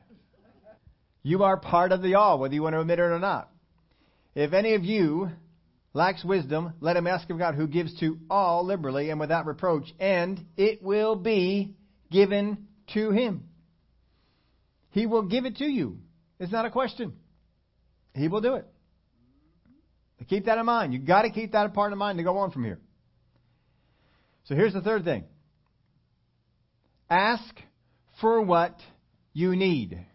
You are part of the all, whether you want to admit it or not. If any of you lacks wisdom, let him ask of God, who gives to all liberally and without reproach, and it will be given to him. He will give it to you. It's not a question. He will do it. keep that in mind. You've got to keep that part in mind to go on from here. So here's the third thing. Ask for what you need.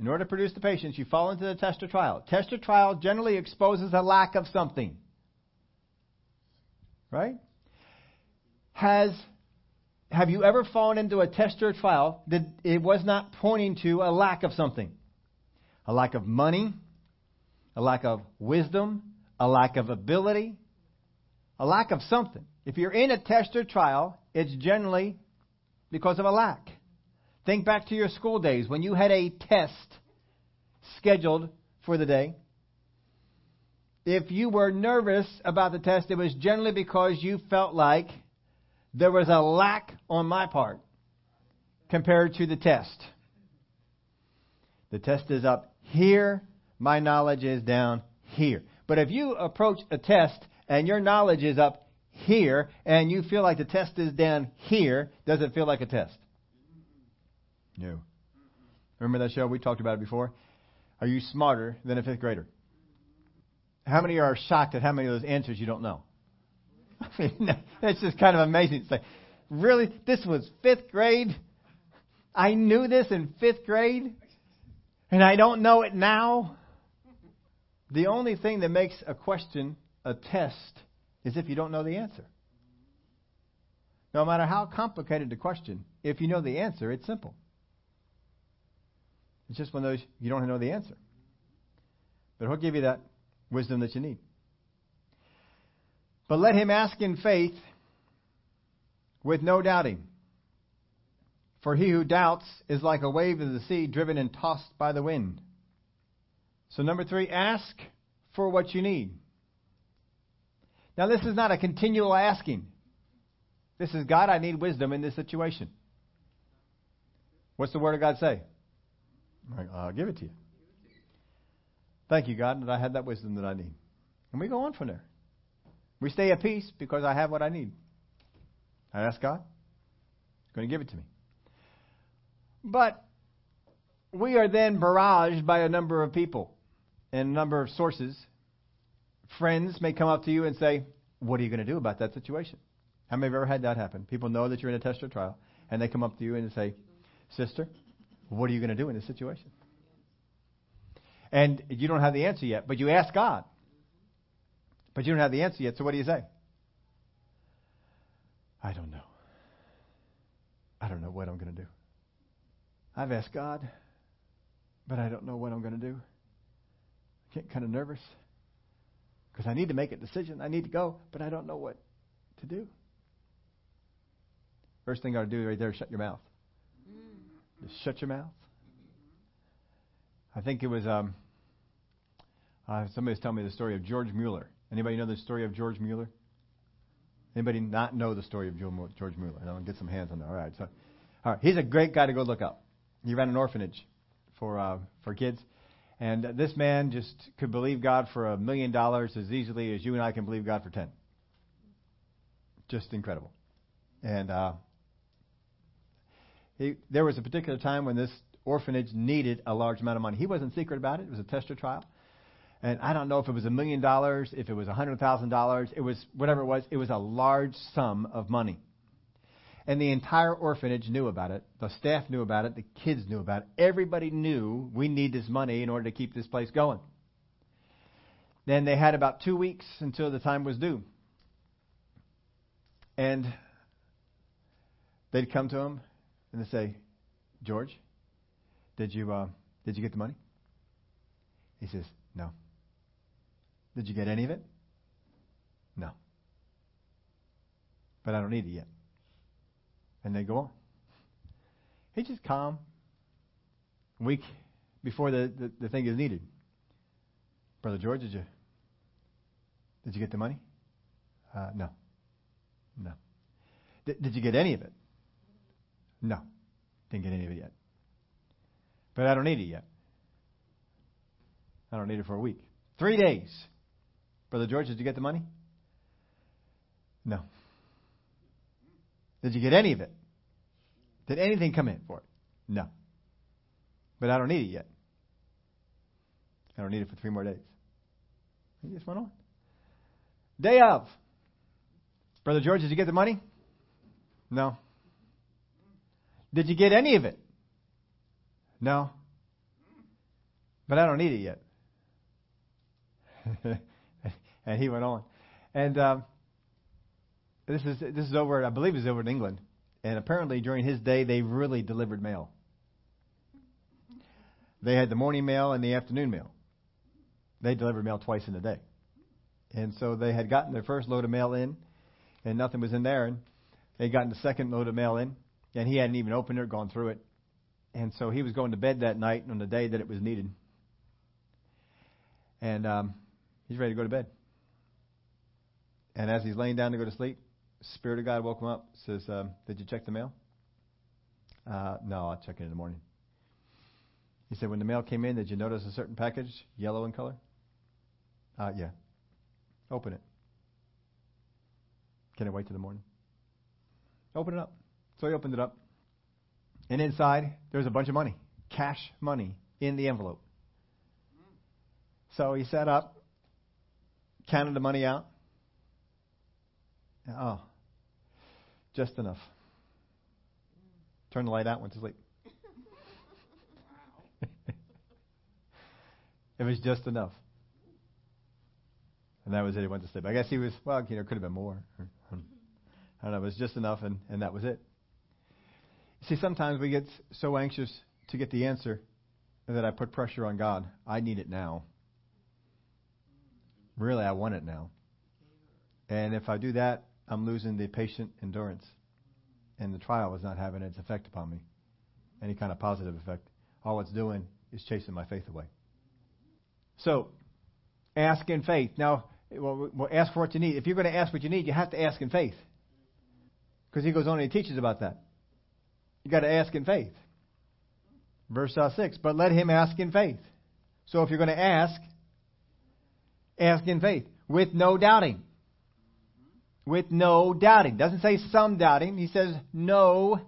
In order to produce the patience, you fall into the test or trial. Test or trial generally exposes a lack of something. Right? Has have you ever fallen into a test or trial that it was not pointing to a lack of something? A lack of money, a lack of wisdom, a lack of ability, a lack of something. If you're in a test or trial, it's generally because of a lack. Think back to your school days when you had a test scheduled for the day. If you were nervous about the test, it was generally because you felt like there was a lack on my part compared to the test. The test is up here, my knowledge is down here. But if you approach a test and your knowledge is up here and you feel like the test is down here, does it feel like a test? No. Remember that show? We talked about it before. Are you smarter than a fifth grader? How many are shocked at how many of those answers you don't know? [LAUGHS] Mean, it's just kind of amazing. It's like, really? This was fifth grade? I knew this in fifth grade? And I don't know it now? The only thing that makes a question a test is if you don't know the answer. No matter how complicated the question, if you know the answer, it's simple. It's just one of those you don't know the answer. But he'll give you that wisdom that you need. But let him ask in faith with no doubting. For he who doubts is like a wave of the sea driven and tossed by the wind. So, number three, ask for what you need. Now, this is not a continual asking. This is God, I need wisdom in this situation. What's the Word of God say? I'll give it to you. Thank you, God, that I had that wisdom that I need. And we go on from there. We stay at peace because I have what I need. I ask God, He's going to give it to me. But we are then barraged by a number of people and a number of sources. Friends may come up to you and say, What are you going to do about that situation? How many have ever had that happen? People know that you're in a test or trial, and they come up to you and say, Sister, what are you going to do in this situation? And you don't have the answer yet, but you ask God. But you don't have the answer yet, so what do you say? I don't know. I don't know what I'm going to do. I've asked God, but I don't know what I'm going to do. I get kind of nervous because I need to make a decision. I need to go, but I don't know what to do. First thing I got to do right there is shut your mouth. Just shut your mouth. I think it was um, uh, somebody was telling me the story of George Mueller. Anybody know the story of George Mueller? Anybody not know the story of George Mueller? I'll get some hands on that. All right. So, all right. He's a great guy to go look up. He ran an orphanage for uh, for kids, and this man just could believe God for a million dollars as easily as you and I can believe God for ten. Just incredible. And uh, he, there was a particular time when this orphanage needed a large amount of money. He wasn't secret about it. It was a tester trial. And I don't know if it was a million dollars, if it was a hundred thousand dollars, it was whatever it was, it was a large sum of money. And the entire orphanage knew about it. The staff knew about it. The kids knew about it. Everybody knew we need this money in order to keep this place going. Then they had about two weeks until the time was due. And they'd come to him and they'd say, George, did you, uh, did you get the money? He says, No. Did you get any of it? No. But I don't need it yet. And they go on. He's just calm. Week before the, the, the thing is needed. Brother George, did you did you get the money? Uh, no. No. D- did you get any of it? No. Didn't get any of it yet. But I don't need it yet. I don't need it for a week. Three days. Brother George, did you get the money? No. Did you get any of it? Did anything come in for it? No. But I don't need it yet. I don't need it for three more days. He just went on. Day of. Brother George, did you get the money? No. Did you get any of it? No. But I don't need it yet. [LAUGHS] and he went on. And um, this is this is over. I believe it's over in England. And apparently, during his day, they really delivered mail. They had the morning mail and the afternoon mail. They delivered mail twice in a day. And so they had gotten their first load of mail in, and nothing was in there. And they gotten the second load of mail in, and he hadn't even opened it or gone through it. And so he was going to bed that night on the day that it was needed. And um, he's ready to go to bed. And as he's laying down to go to sleep, Spirit of God woke him up. Says, um, "Did you check the mail?" Uh, no, I'll check it in the morning. He said, "When the mail came in, did you notice a certain package, yellow in color?" Uh, yeah. Open it. Can I wait till the morning? Open it up. So he opened it up. And inside, there was a bunch of money, cash money, in the envelope. So he sat up, counted the money out, Oh, just enough. Turn the light out, went to sleep. [LAUGHS] it was just enough. And that was it. He went to sleep. I guess he was, well, you know, it could have been more. I don't know. It was just enough, and, and that was it. See, sometimes we get so anxious to get the answer that I put pressure on God. I need it now. Really, I want it now. And if I do that, I'm losing the patient endurance. And the trial is not having its effect upon me. any kind of positive effect. All it's doing is chasing my faith away. So, ask in faith. Now, well, ask for what you need. If you're going to ask what you need, you have to ask in faith. Because he goes on and he teaches about that. You got to ask in faith. Verse uh, 6 But let him ask in faith. So if you're going to ask, ask in faith with no doubting. With no doubting. Doesn't say some doubting. He says no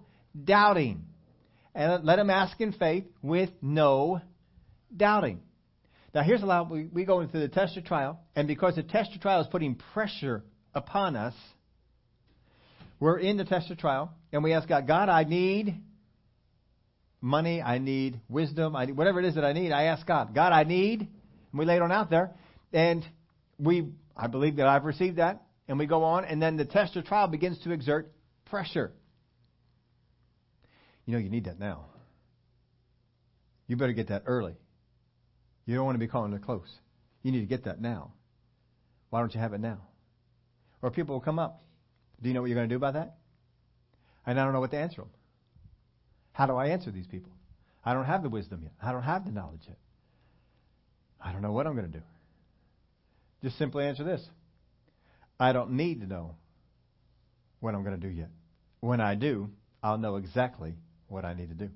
doubting. And let him ask in faith with no doubting. Now, here's a lot. We, we go into the test or trial, and because the test or trial is putting pressure upon us, we're in the test or trial, and we ask God, God, I need money, I need wisdom, I need, whatever it is that I need, I ask God, God, I need, and we lay it on out there, and we, I believe that I've received that, and we go on, and then the test or trial begins to exert pressure. You know, you need that now. You better get that early. You don't want to be calling it close. You need to get that now. Why don't you have it now? Or people will come up. Do you know what you're going to do about that? And I don't know what to answer them. How do I answer these people? I don't have the wisdom yet. I don't have the knowledge yet. I don't know what I'm going to do. Just simply answer this I don't need to know what I'm going to do yet. When I do, I'll know exactly what I need to do.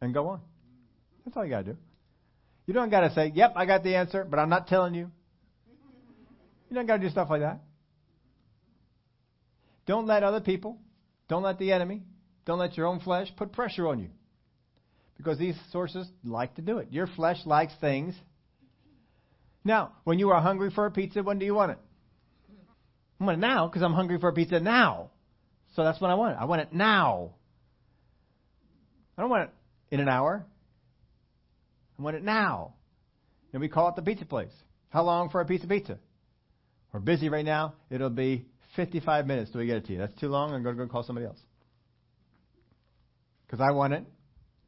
And go on. That's all you got to do. You don't got to say, yep, I got the answer, but I'm not telling you. You don't got to do stuff like that. Don't let other people, don't let the enemy, don't let your own flesh put pressure on you. Because these sources like to do it. Your flesh likes things. Now, when you are hungry for a pizza, when do you want it? I want it now because I'm hungry for a pizza now. So that's what I want. I want it now. I don't want it in an hour. I want it now. And we call it the pizza place. How long for a piece of pizza? We're busy right now. It'll be 55 minutes till we get it to you. That's too long. I'm going to go call somebody else. Because I want it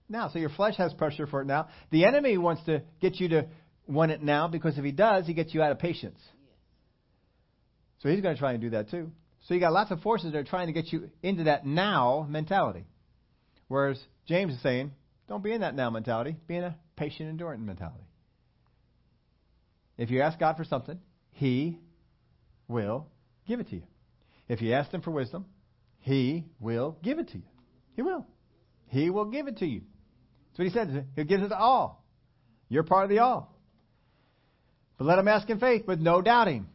now. So your flesh has pressure for it now. The enemy wants to get you to want it now because if he does, he gets you out of patience. So he's going to try and do that too. So you got lots of forces that are trying to get you into that now mentality. Whereas James is saying, don't be in that now mentality. Be in a patient, enduring mentality. If you ask God for something, He will give it to you. If you ask Him for wisdom, He will give it to you. He will. He will give it to you. That's what He said. He gives it to all. You're part of the all. But let Him ask in faith with no doubting.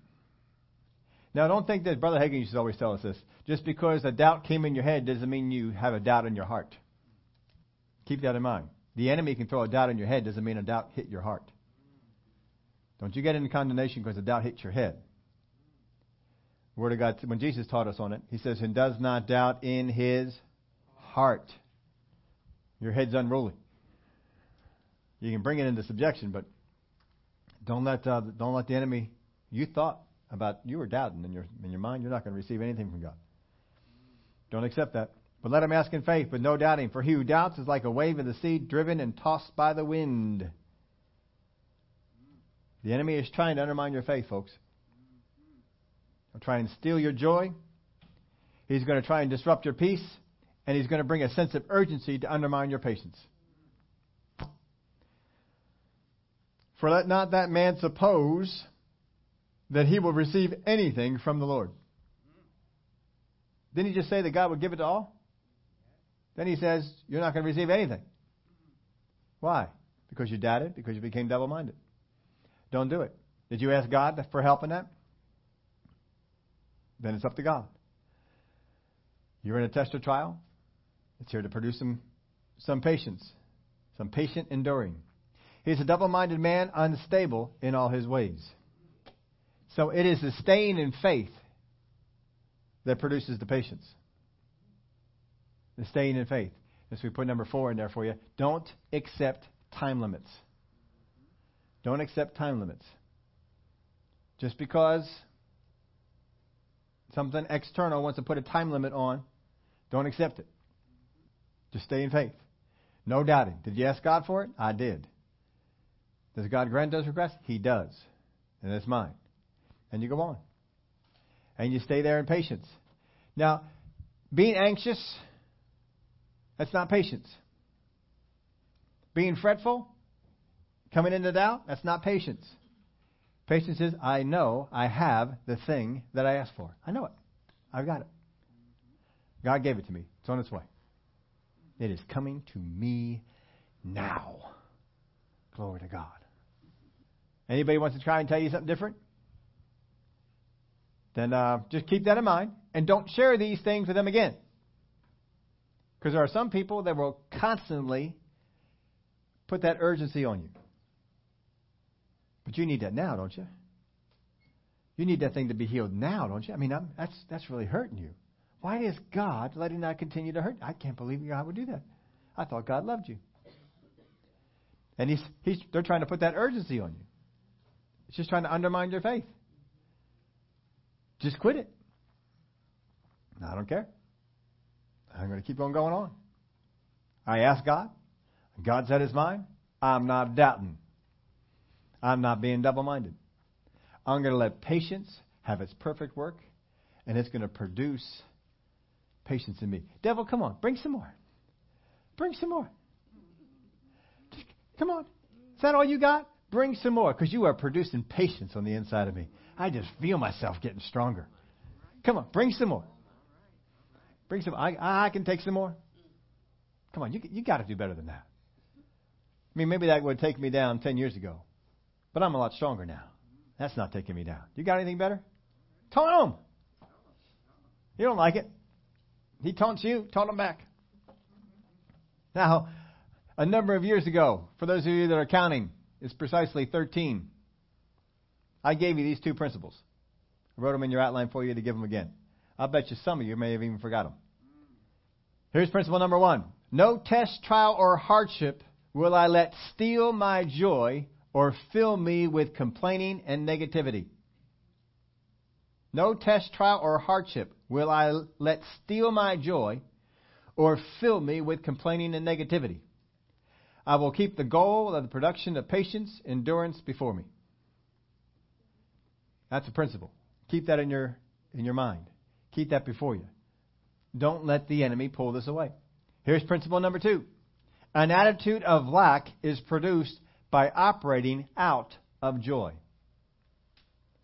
Now, don't think that Brother Hagin used to always tell us this. Just because a doubt came in your head doesn't mean you have a doubt in your heart. Keep that in mind. The enemy can throw a doubt in your head, doesn't mean a doubt hit your heart. Don't you get into condemnation because a doubt hits your head. The Word of God, when Jesus taught us on it, He says, and does not doubt in his heart. Your head's unruly. You can bring it into subjection, but don't let uh, don't let the enemy. You thought about you were doubting in your in your mind. You're not going to receive anything from God. Don't accept that. But let him ask in faith, with no doubting. For he who doubts is like a wave of the sea, driven and tossed by the wind. The enemy is trying to undermine your faith, folks. He'll try and steal your joy. He's going to try and disrupt your peace. And he's going to bring a sense of urgency to undermine your patience. For let not that man suppose that he will receive anything from the Lord. Didn't he just say that God would give it to all? Then he says, You're not going to receive anything. Why? Because you doubted? Because you became double minded. Don't do it. Did you ask God for help in that? Then it's up to God. You're in a test or trial. It's here to produce some, some patience, some patient enduring. He's a double minded man, unstable in all his ways. So it is the staying in faith that produces the patience the staying in faith. As we put number four in there for you, don't accept time limits. Don't accept time limits. Just because something external wants to put a time limit on, don't accept it. Just stay in faith. No doubting. Did you ask God for it? I did. Does God grant those requests? He does. And it's mine. And you go on. And you stay there in patience. Now, being anxious that's not patience. Being fretful, coming into doubt, that's not patience. Patience is, I know I have the thing that I asked for. I know it. I've got it. God gave it to me. It's on its way. It is coming to me now. Glory to God. Anybody wants to try and tell you something different? Then uh, just keep that in mind and don't share these things with them again. Because there are some people that will constantly put that urgency on you. But you need that now, don't you? You need that thing to be healed now, don't you? I mean, I'm, that's that's really hurting you. Why is God letting that continue to hurt? I can't believe God would do that. I thought God loved you. And he's, he's, they're trying to put that urgency on you. It's just trying to undermine your faith. Just quit it. I don't care. I'm going to keep on going on. I asked God. God said his mind. I'm not doubting. I'm not being double minded. I'm going to let patience have its perfect work, and it's going to produce patience in me. Devil, come on, bring some more. Bring some more. Just, come on. Is that all you got? Bring some more, because you are producing patience on the inside of me. I just feel myself getting stronger. Come on, bring some more. Bring some. I, I can take some more. Come on, you you got to do better than that. I mean, maybe that would take me down ten years ago. But I'm a lot stronger now. That's not taking me down. You got anything better? Taunt him. You don't like it. He taunts you, taunt him back. Now, a number of years ago, for those of you that are counting, it's precisely 13. I gave you these two principles. I wrote them in your outline for you to give them again. I'll bet you some of you may have even forgot them. Here's principle number one. No test, trial, or hardship will I let steal my joy or fill me with complaining and negativity. No test, trial, or hardship will I let steal my joy or fill me with complaining and negativity. I will keep the goal of the production of patience, endurance before me. That's a principle. Keep that in your in your mind. Keep that before you. Don't let the enemy pull this away. Here's principle number 2. An attitude of lack is produced by operating out of joy,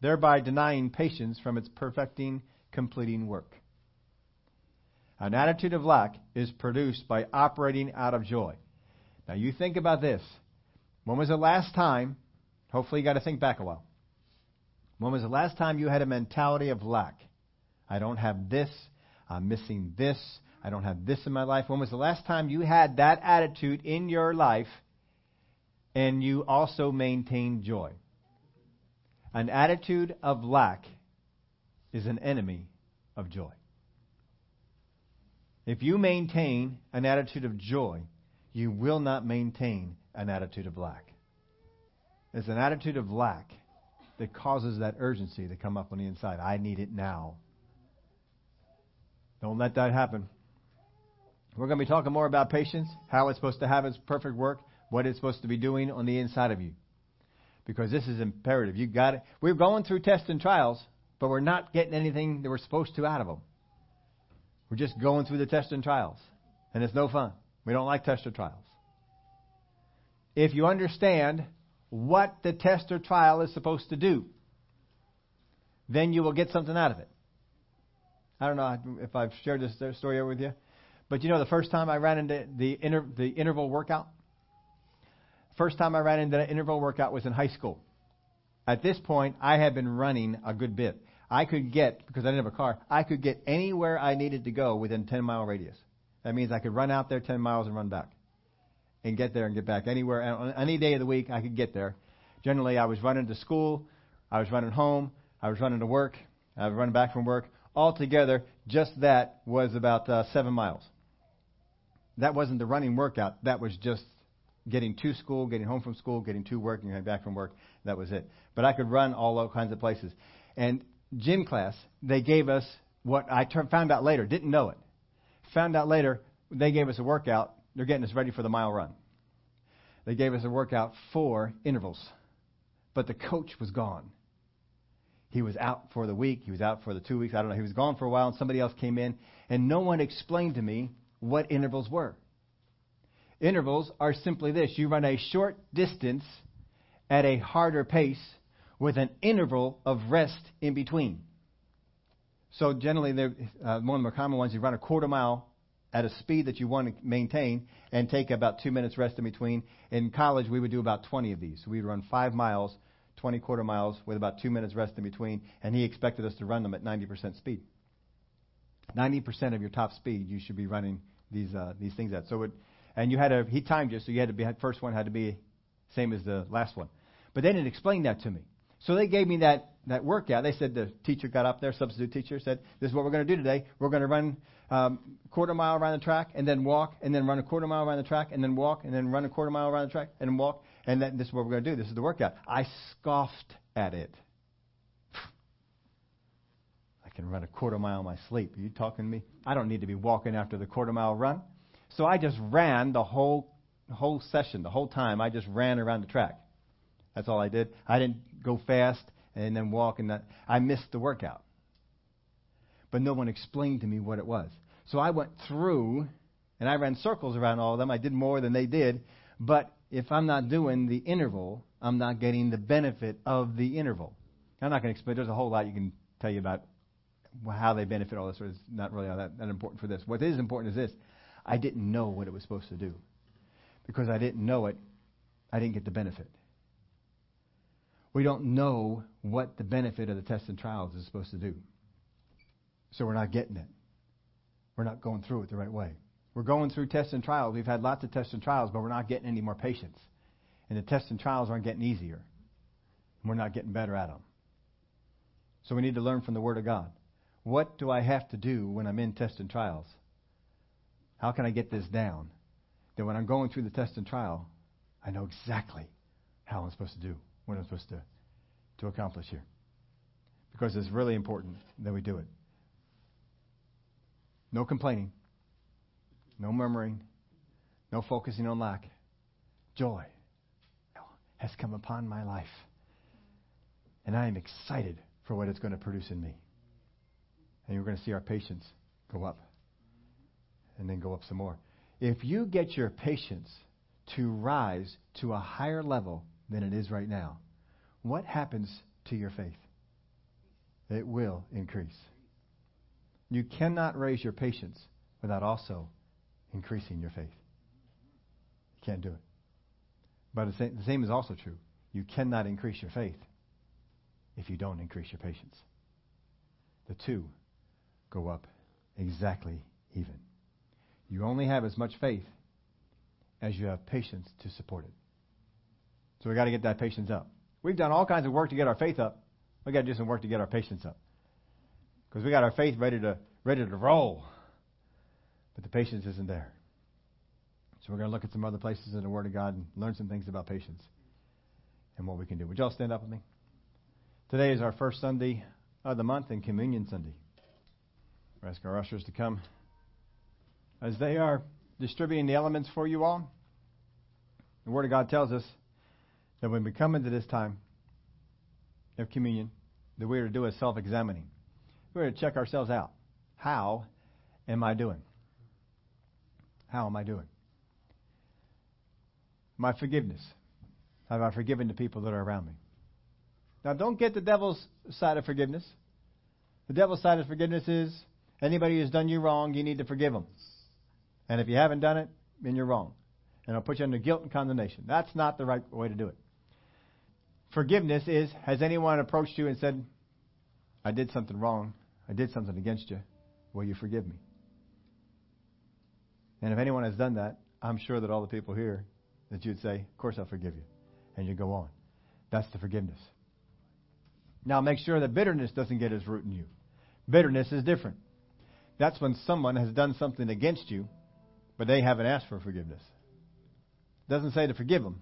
thereby denying patience from its perfecting, completing work. An attitude of lack is produced by operating out of joy. Now, you think about this. When was the last time? Hopefully, you got to think back a while. When was the last time you had a mentality of lack? I don't have this. I'm missing this. I don't have this in my life. When was the last time you had that attitude in your life and you also maintain joy. An attitude of lack is an enemy of joy. If you maintain an attitude of joy, you will not maintain an attitude of lack. It's an attitude of lack that causes that urgency to come up on the inside. I need it now. Don't let that happen. We're going to be talking more about patience, how it's supposed to have its perfect work, what it's supposed to be doing on the inside of you. Because this is imperative. You got it. We're going through tests and trials, but we're not getting anything that we're supposed to out of them. We're just going through the tests and trials. And it's no fun. We don't like tests or trials. If you understand what the test or trial is supposed to do, then you will get something out of it. I don't know if I've shared this story with you, but you know the first time I ran into the, inter- the interval workout, First time I ran into that interval workout was in high school. At this point, I had been running a good bit. I could get, because I didn't have a car, I could get anywhere I needed to go within 10 mile radius. That means I could run out there 10 miles and run back. And get there and get back. Anywhere, on any day of the week, I could get there. Generally, I was running to school, I was running home, I was running to work, I was running back from work. Altogether, just that was about uh, seven miles. That wasn't the running workout, that was just getting to school, getting home from school, getting to work, and getting back from work. That was it. But I could run all kinds of places. And gym class, they gave us what I ter- found out later, didn't know it. Found out later, they gave us a workout. They're getting us ready for the mile run. They gave us a workout for intervals. But the coach was gone. He was out for the week. He was out for the two weeks. I don't know. He was gone for a while, and somebody else came in, and no one explained to me what intervals were Intervals are simply this you run a short distance at a harder pace with an interval of rest in between. So, generally, uh, one of the more common ones you run a quarter mile at a speed that you want to maintain and take about two minutes rest in between. In college, we would do about 20 of these. So we'd run five miles, 20 quarter miles with about two minutes rest in between, and he expected us to run them at 90% speed. 90% of your top speed you should be running these uh, these things at. So it, and you had to he timed you, so you had to be first one had to be same as the last one. But they didn't explain that to me. So they gave me that that workout. They said the teacher got up there, substitute teacher said, "This is what we're going to do today. We're going to run um, quarter mile around the track, and then walk, and then run a quarter mile around the track, and then walk, and then run a quarter mile around the track, and walk, and then this is what we're going to do. This is the workout." I scoffed at it. I can run a quarter mile in my sleep. Are you talking to me? I don't need to be walking after the quarter mile run. So I just ran the whole whole session, the whole time. I just ran around the track. That's all I did. I didn't go fast and then walk and that. I missed the workout. But no one explained to me what it was. So I went through and I ran circles around all of them. I did more than they did. But if I'm not doing the interval, I'm not getting the benefit of the interval. I'm not going to explain. There's a whole lot you can tell you about how they benefit all this. It's not really all that, that important for this. What is important is this. I didn't know what it was supposed to do. Because I didn't know it, I didn't get the benefit. We don't know what the benefit of the tests and trials is supposed to do. So we're not getting it. We're not going through it the right way. We're going through tests and trials. We've had lots of tests and trials, but we're not getting any more patience. And the tests and trials aren't getting easier. We're not getting better at them. So we need to learn from the Word of God. What do I have to do when I'm in tests and trials? How can I get this down? That when I'm going through the test and trial, I know exactly how I'm supposed to do, what I'm supposed to, to accomplish here. Because it's really important that we do it. No complaining, no murmuring, no focusing on lack. Joy has come upon my life. And I am excited for what it's going to produce in me. And you're going to see our patience go up and then go up some more. If you get your patience to rise to a higher level than it is right now, what happens to your faith? It will increase. You cannot raise your patience without also increasing your faith. You can't do it. But the same is also true. You cannot increase your faith if you don't increase your patience. The two go up exactly even. You only have as much faith as you have patience to support it. So we've got to get that patience up. We've done all kinds of work to get our faith up. We've got to do some work to get our patience up. Because we got our faith ready to ready to roll. But the patience isn't there. So we're going to look at some other places in the Word of God and learn some things about patience and what we can do. Would y'all stand up with me? Today is our first Sunday of the month and Communion Sunday. We ask our ushers to come as they are distributing the elements for you all. The Word of God tells us that when we come into this time of communion, that we are to do a self examining. We're to check ourselves out. How am I doing? How am I doing? My forgiveness. Have I forgiven the people that are around me? Now, don't get the devil's side of forgiveness. The devil's side of forgiveness is anybody who's done you wrong, you need to forgive them. And if you haven't done it, then you're wrong. And it'll put you under guilt and condemnation. That's not the right way to do it. Forgiveness is has anyone approached you and said, I did something wrong, I did something against you, will you forgive me? And if anyone has done that, I'm sure that all the people here, that you'd say, Of course I'll forgive you. And you go on. That's the forgiveness. Now make sure that bitterness doesn't get its root in you. Bitterness is different. That's when someone has done something against you, but they haven't asked for forgiveness. It doesn't say to forgive them.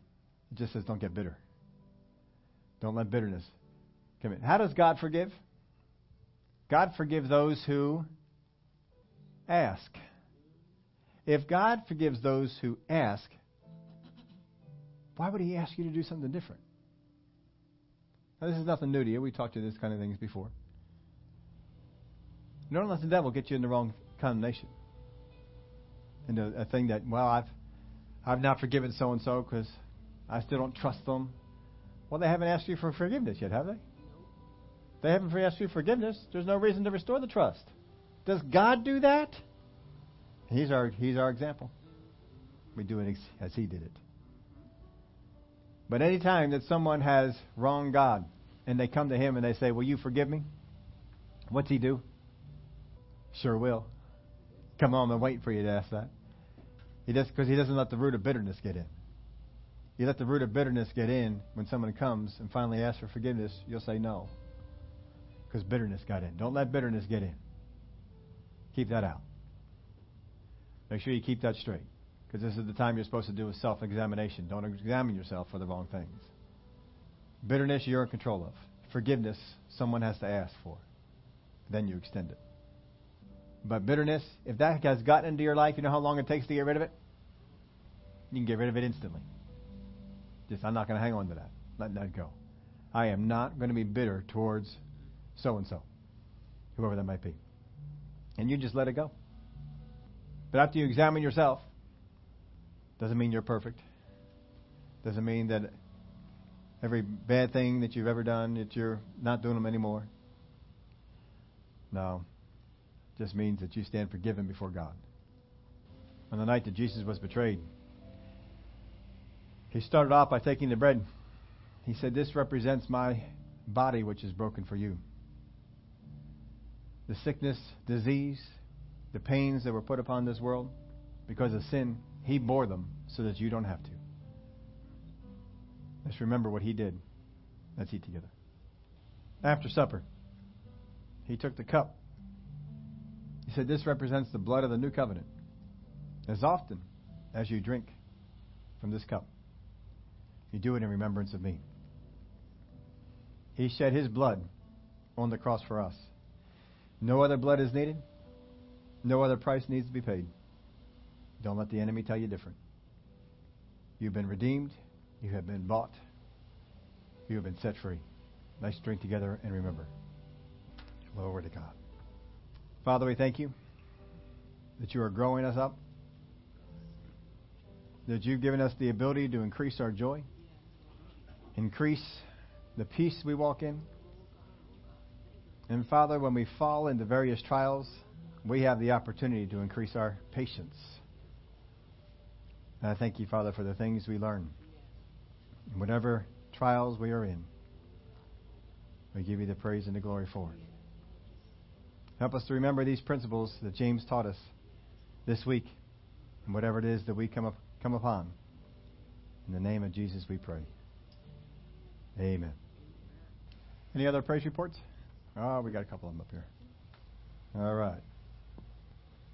It just says don't get bitter. Don't let bitterness come in. How does God forgive? God forgives those who ask. If God forgives those who ask, why would He ask you to do something different? Now, this is nothing new to you. We talked to this kind of things before. Don't let the devil get you in the wrong condemnation. Into a thing that, well, I've I've not forgiven so and so because I still don't trust them. Well, they haven't asked you for forgiveness yet, have they? They haven't asked you forgiveness. There's no reason to restore the trust. Does God do that? He's our He's our example. We do it as He did it. But any time that someone has wronged God and they come to Him and they say, "Will you forgive me?" What's He do? Sure will. Come on, I'm waiting for you to ask that. He because He doesn't let the root of bitterness get in. You let the root of bitterness get in when someone comes and finally asks for forgiveness, you'll say no. Because bitterness got in. Don't let bitterness get in. Keep that out. Make sure you keep that straight. Because this is the time you're supposed to do a self examination. Don't examine yourself for the wrong things. Bitterness, you're in control of. Forgiveness, someone has to ask for. Then you extend it. But bitterness, if that has gotten into your life, you know how long it takes to get rid of it? You can get rid of it instantly. Just, I'm not going to hang on to that. Let that go. I am not going to be bitter towards so and so, whoever that might be. And you just let it go. But after you examine yourself, doesn't mean you're perfect. Doesn't mean that every bad thing that you've ever done that you're not doing them anymore. No. Just means that you stand forgiven before God. On the night that Jesus was betrayed, he started off by taking the bread. He said, This represents my body which is broken for you. The sickness, disease, the pains that were put upon this world because of sin, he bore them so that you don't have to. Let's remember what he did. Let's eat together. After supper, he took the cup. He said, This represents the blood of the new covenant. As often as you drink from this cup, you do it in remembrance of me. He shed his blood on the cross for us. No other blood is needed. No other price needs to be paid. Don't let the enemy tell you different. You've been redeemed. You have been bought. You have been set free. Let's drink together and remember. Glory to God. Father, we thank you that you are growing us up, that you've given us the ability to increase our joy, increase the peace we walk in. And Father, when we fall into various trials, we have the opportunity to increase our patience. And I thank you, Father, for the things we learn. Whatever trials we are in, we give you the praise and the glory for it. Help us to remember these principles that James taught us this week, and whatever it is that we come, up, come upon. In the name of Jesus we pray. Amen. Any other praise reports? Oh, we got a couple of them up here. All right.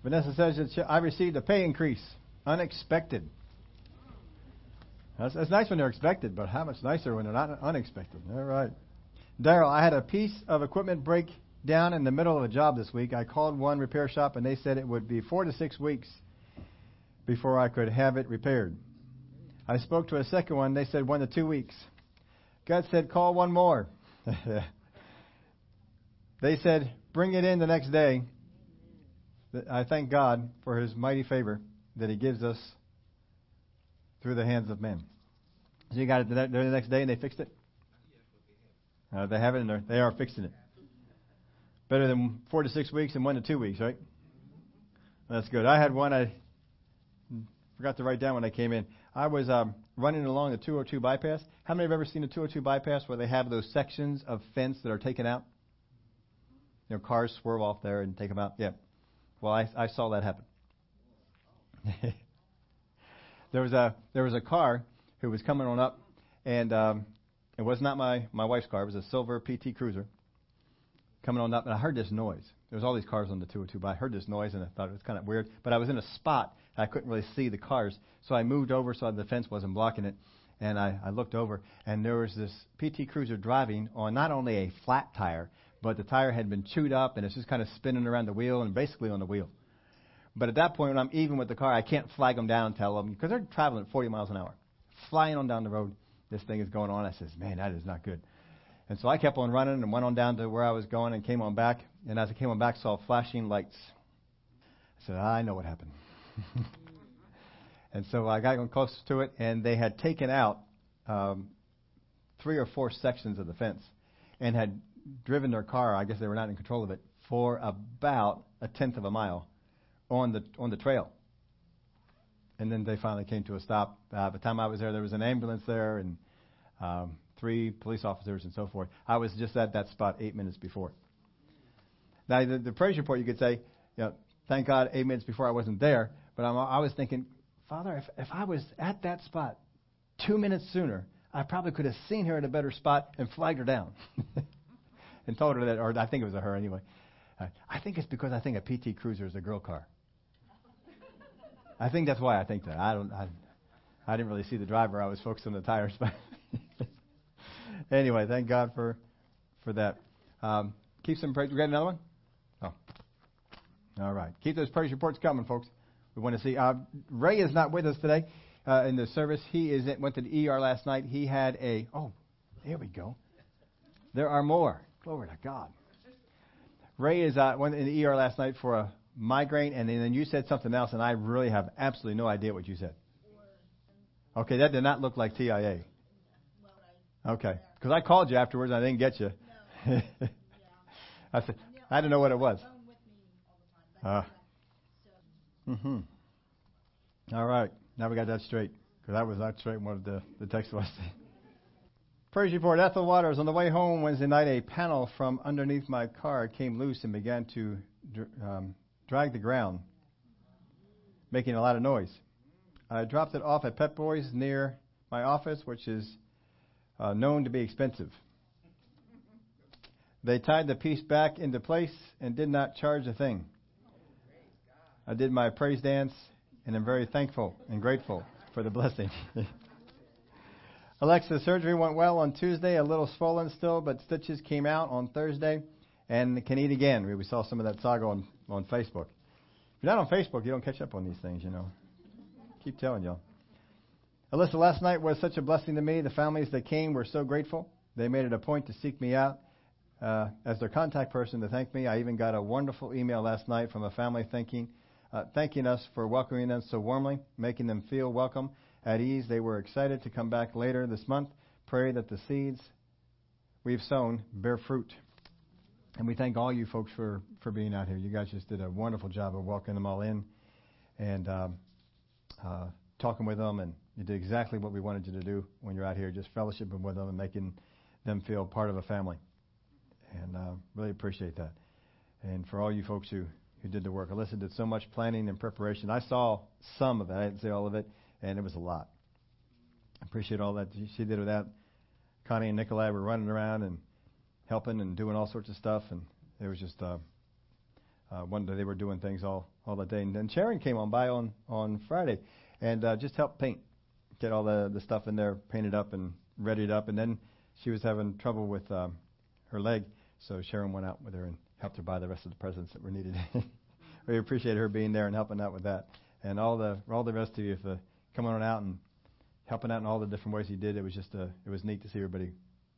Vanessa says that she, I received a pay increase, unexpected. That's, that's nice when they're expected, but how much nicer when they're not unexpected? All right. Daryl, I had a piece of equipment break down in the middle of a job this week. I called one repair shop and they said it would be four to six weeks before I could have it repaired. I spoke to a second one. They said one to two weeks. God said, call one more. [LAUGHS] they said, bring it in the next day. I thank God for His mighty favor that He gives us through the hands of men. So you got it there the next day and they fixed it? Uh, they have it and they are fixing it. Better than four to six weeks and one to two weeks, right? That's good. I had one I forgot to write down when I came in. I was um, running along the 202 bypass. How many have ever seen a 202 bypass where they have those sections of fence that are taken out? You know, cars swerve off there and take them out. Yeah. Well, I, I saw that happen. [LAUGHS] there was a there was a car who was coming on up, and um, it was not my my wife's car. It was a silver PT Cruiser coming on up, and I heard this noise. There was all these cars on the 202, but I heard this noise and I thought it was kind of weird. But I was in a spot I couldn't really see the cars, so I moved over so the fence wasn't blocking it, and I, I looked over, and there was this PT Cruiser driving on not only a flat tire, but the tire had been chewed up and it's just kind of spinning around the wheel and basically on the wheel. But at that point, when I'm even with the car, I can't flag them down and tell them because they're traveling at 40 miles an hour, flying on down the road. This thing is going on. I says, man, that is not good. And so I kept on running and went on down to where I was going and came on back. And as I came on back, saw flashing lights. I said, I know what happened. [LAUGHS] And so I got close to it, and they had taken out um, three or four sections of the fence and had driven their car. I guess they were not in control of it for about a tenth of a mile on the on the trail. And then they finally came to a stop. Uh, by the time I was there, there was an ambulance there and um, three police officers and so forth. I was just at that spot eight minutes before. Now, the, the praise report, you could say, you know, thank God eight minutes before I wasn't there. But I'm, I was thinking, Father, if, if I was at that spot two minutes sooner, I probably could have seen her at a better spot and flagged her down [LAUGHS] and told her that, or I think it was a her anyway. Uh, I think it's because I think a PT Cruiser is a girl car. I think that's why I think that. I don't. I, I didn't really see the driver. I was focused on the tires. But [LAUGHS] anyway, thank God for for that. Um, keep some praise. We got another one. Oh, all right. Keep those praise reports coming, folks. We want to see. Uh, Ray is not with us today uh, in the service. He is went to the ER last night. He had a. Oh, there we go. There are more. Glory to God. Ray is uh, went in the ER last night for a migraine, and then you said something else, and I really have absolutely no idea what you said. Okay, that did not look like TIA. Okay, because I called you afterwards, and I didn't get you. [LAUGHS] I said I didn't know what it was. Uh, mm-hmm. All right, now we got that straight because that was not straight. What the the text was. [LAUGHS] Praise report. Ethel Waters. On the way home Wednesday night, a panel from underneath my car came loose and began to um, drag the ground, making a lot of noise. I dropped it off at Pep Boys near my office, which is uh, known to be expensive. They tied the piece back into place and did not charge a thing. I did my praise dance, and I'm very thankful and grateful for the blessing. [LAUGHS] Alexa's surgery went well on Tuesday, a little swollen still, but stitches came out on Thursday and can eat again. We saw some of that saga on, on Facebook. If you're not on Facebook, you don't catch up on these things, you know. Keep telling y'all. Alyssa, last night was such a blessing to me. The families that came were so grateful. They made it a point to seek me out uh, as their contact person to thank me. I even got a wonderful email last night from a family thanking, uh, thanking us for welcoming them so warmly, making them feel welcome at ease. They were excited to come back later this month. Pray that the seeds we've sown bear fruit. And we thank all you folks for, for being out here. You guys just did a wonderful job of welcoming them all in and um, uh, talking with them. And you did exactly what we wanted you to do when you're out here, just fellowshipping with them and making them feel part of a family. And uh, really appreciate that. And for all you folks who, who did the work, Alyssa did so much planning and preparation. I saw some of it. I didn't see all of it and it was a lot. I appreciate all that she did with that. Connie and Nikolai were running around and helping and doing all sorts of stuff, and it was just uh, uh, one day they were doing things all all that day. And then Sharon came on by on on Friday, and uh, just helped paint, get all the the stuff in there painted up and readied up. And then she was having trouble with um, her leg, so Sharon went out with her and helped her buy the rest of the presents that were needed. [LAUGHS] we appreciate her being there and helping out with that, and all the all the rest of you. for coming on out and helping out in all the different ways you did. It was just a, it was neat to see everybody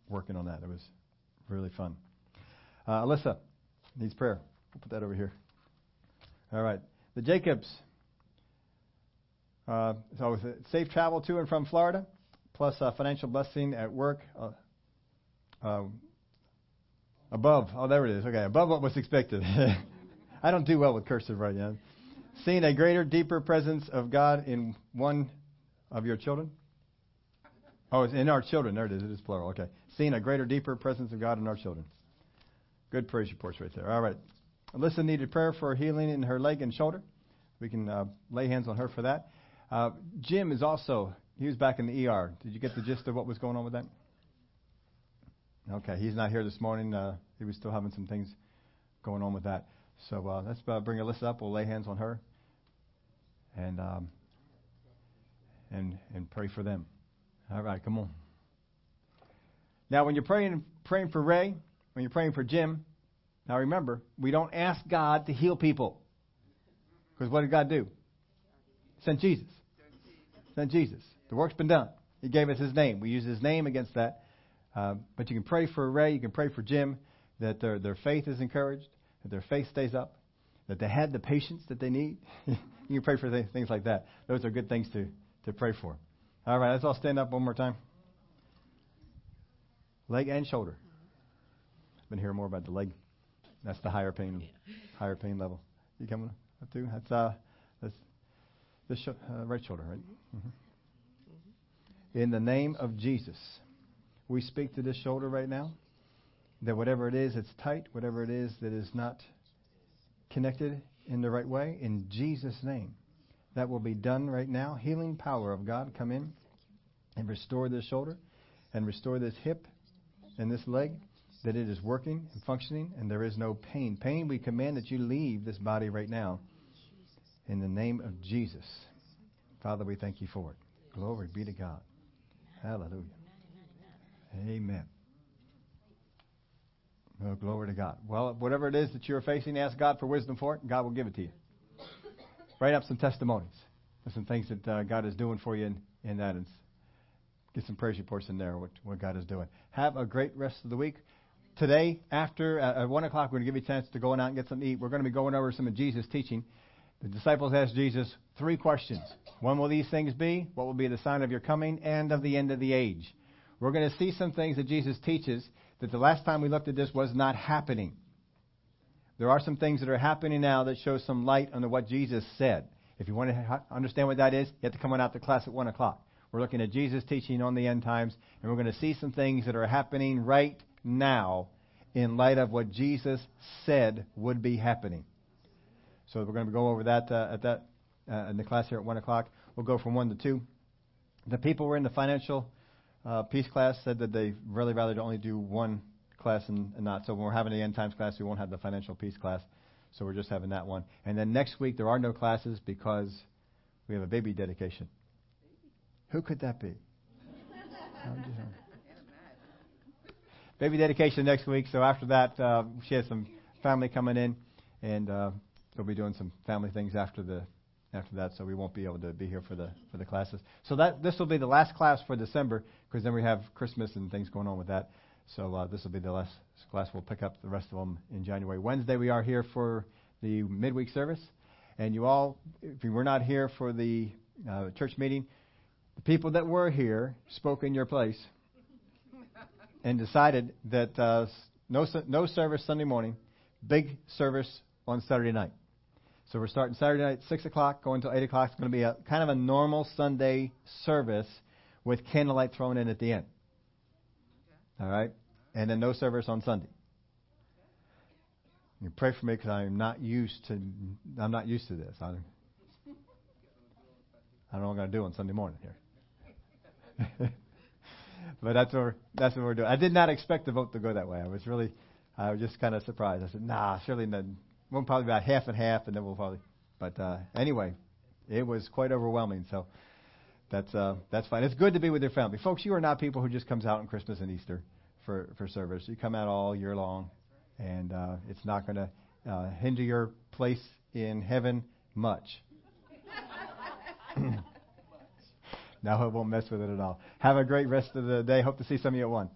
working on that. It was really fun. Uh, Alyssa needs prayer. We'll put that over here. All right. The Jacobs. Uh, so safe travel to and from Florida, plus a financial blessing at work. Uh, uh, above, oh, there it is. Okay, above what was expected. [LAUGHS] I don't do well with cursive right now. Seeing a greater, deeper presence of God in one of your children? Oh, it's in our children. There it is. It is plural. Okay. Seeing a greater, deeper presence of God in our children. Good praise reports right there. All right. Alyssa needed prayer for healing in her leg and shoulder. We can uh, lay hands on her for that. Uh, Jim is also, he was back in the ER. Did you get the gist of what was going on with that? Okay. He's not here this morning. Uh, he was still having some things going on with that. So uh, let's uh, bring Alyssa up. We'll lay hands on her and um, and and pray for them. All right, come on. Now, when you're praying praying for Ray, when you're praying for Jim, now remember, we don't ask God to heal people. Because what did God do? Sent Jesus. Sent Jesus. The work's been done. He gave us His name. We use His name against that. Uh, but you can pray for Ray. You can pray for Jim that their their faith is encouraged, that their faith stays up, that they had the patience that they need. [LAUGHS] you can pray for things like that. Those are good things to, to pray for. All right, let's all stand up one more time. Leg and shoulder. I've been hearing more about the leg. That's the higher pain, higher pain level. You coming up too? That's uh, that's the sh- uh, right shoulder, right? Mm-hmm. In the name of Jesus, we speak to this shoulder right now. That whatever it is that's tight, whatever it is that is not connected in the right way, in Jesus' name, that will be done right now. Healing power of God come in and restore this shoulder and restore this hip and this leg, that it is working and functioning and there is no pain. Pain, we command that you leave this body right now in the name of Jesus. Father, we thank you for it. Glory be to God. Hallelujah. Amen. Oh, glory to God. Well, whatever it is that you're facing, ask God for wisdom for it, and God will give it to you. Write up some testimonies some things that uh, God is doing for you in, in that, and get some praise reports in there, what, what God is doing. Have a great rest of the week. Today, after uh, at 1 o'clock, we're going to give you a chance to go out and get something to eat. We're going to be going over some of Jesus' teaching. The disciples asked Jesus three questions. When will these things be? What will be the sign of your coming and of the end of the age? We're going to see some things that Jesus teaches that the last time we looked at this was not happening. There are some things that are happening now that show some light on what Jesus said. If you want to understand what that is, you have to come on out to class at 1 o'clock. We're looking at Jesus' teaching on the end times, and we're going to see some things that are happening right now in light of what Jesus said would be happening. So we're going to go over that uh, at that uh, in the class here at 1 o'clock. We'll go from 1 to 2. The people who are in the financial uh, peace class said that they really rather to only do one class and, and not. So when we're having the end times class, we won't have the financial peace class. So we're just having that one. And then next week, there are no classes because we have a baby dedication. Who could that be? baby dedication next week. So after that, uh, she has some family coming in, and uh, they'll be doing some family things after the after that, so we won't be able to be here for the for the classes. So that this will be the last class for December because then we have Christmas and things going on with that. So uh, this will be the last class. We'll pick up the rest of them in January. Wednesday we are here for the midweek service, and you all, if you were not here for the uh, church meeting, the people that were here spoke in your place [LAUGHS] and decided that uh, no no service Sunday morning, big service on Saturday night. So we're starting Saturday night, 6 o'clock, going until 8 o'clock. It's going to be a kind of a normal Sunday service with candlelight thrown in at the end. All right? And then no service on Sunday. You pray for me because I'm not used to I'm not used to this. I, I don't know what I'm going to do on Sunday morning here. [LAUGHS] but that's what we're, that's what we're doing. I did not expect the vote to go that way. I was really I was just kind of surprised. I said, "Nah, surely not, We'll probably about half and half, and then we'll probably. But uh, anyway, it was quite overwhelming. So that's uh, that's fine. It's good to be with your family, folks. You are not people who just comes out on Christmas and Easter for for service. You come out all year long, and uh, it's not going to uh, hinder your place in heaven much. [CLEARS THROAT] no, it won't mess with it at all. Have a great rest of the day. Hope to see some of you at one.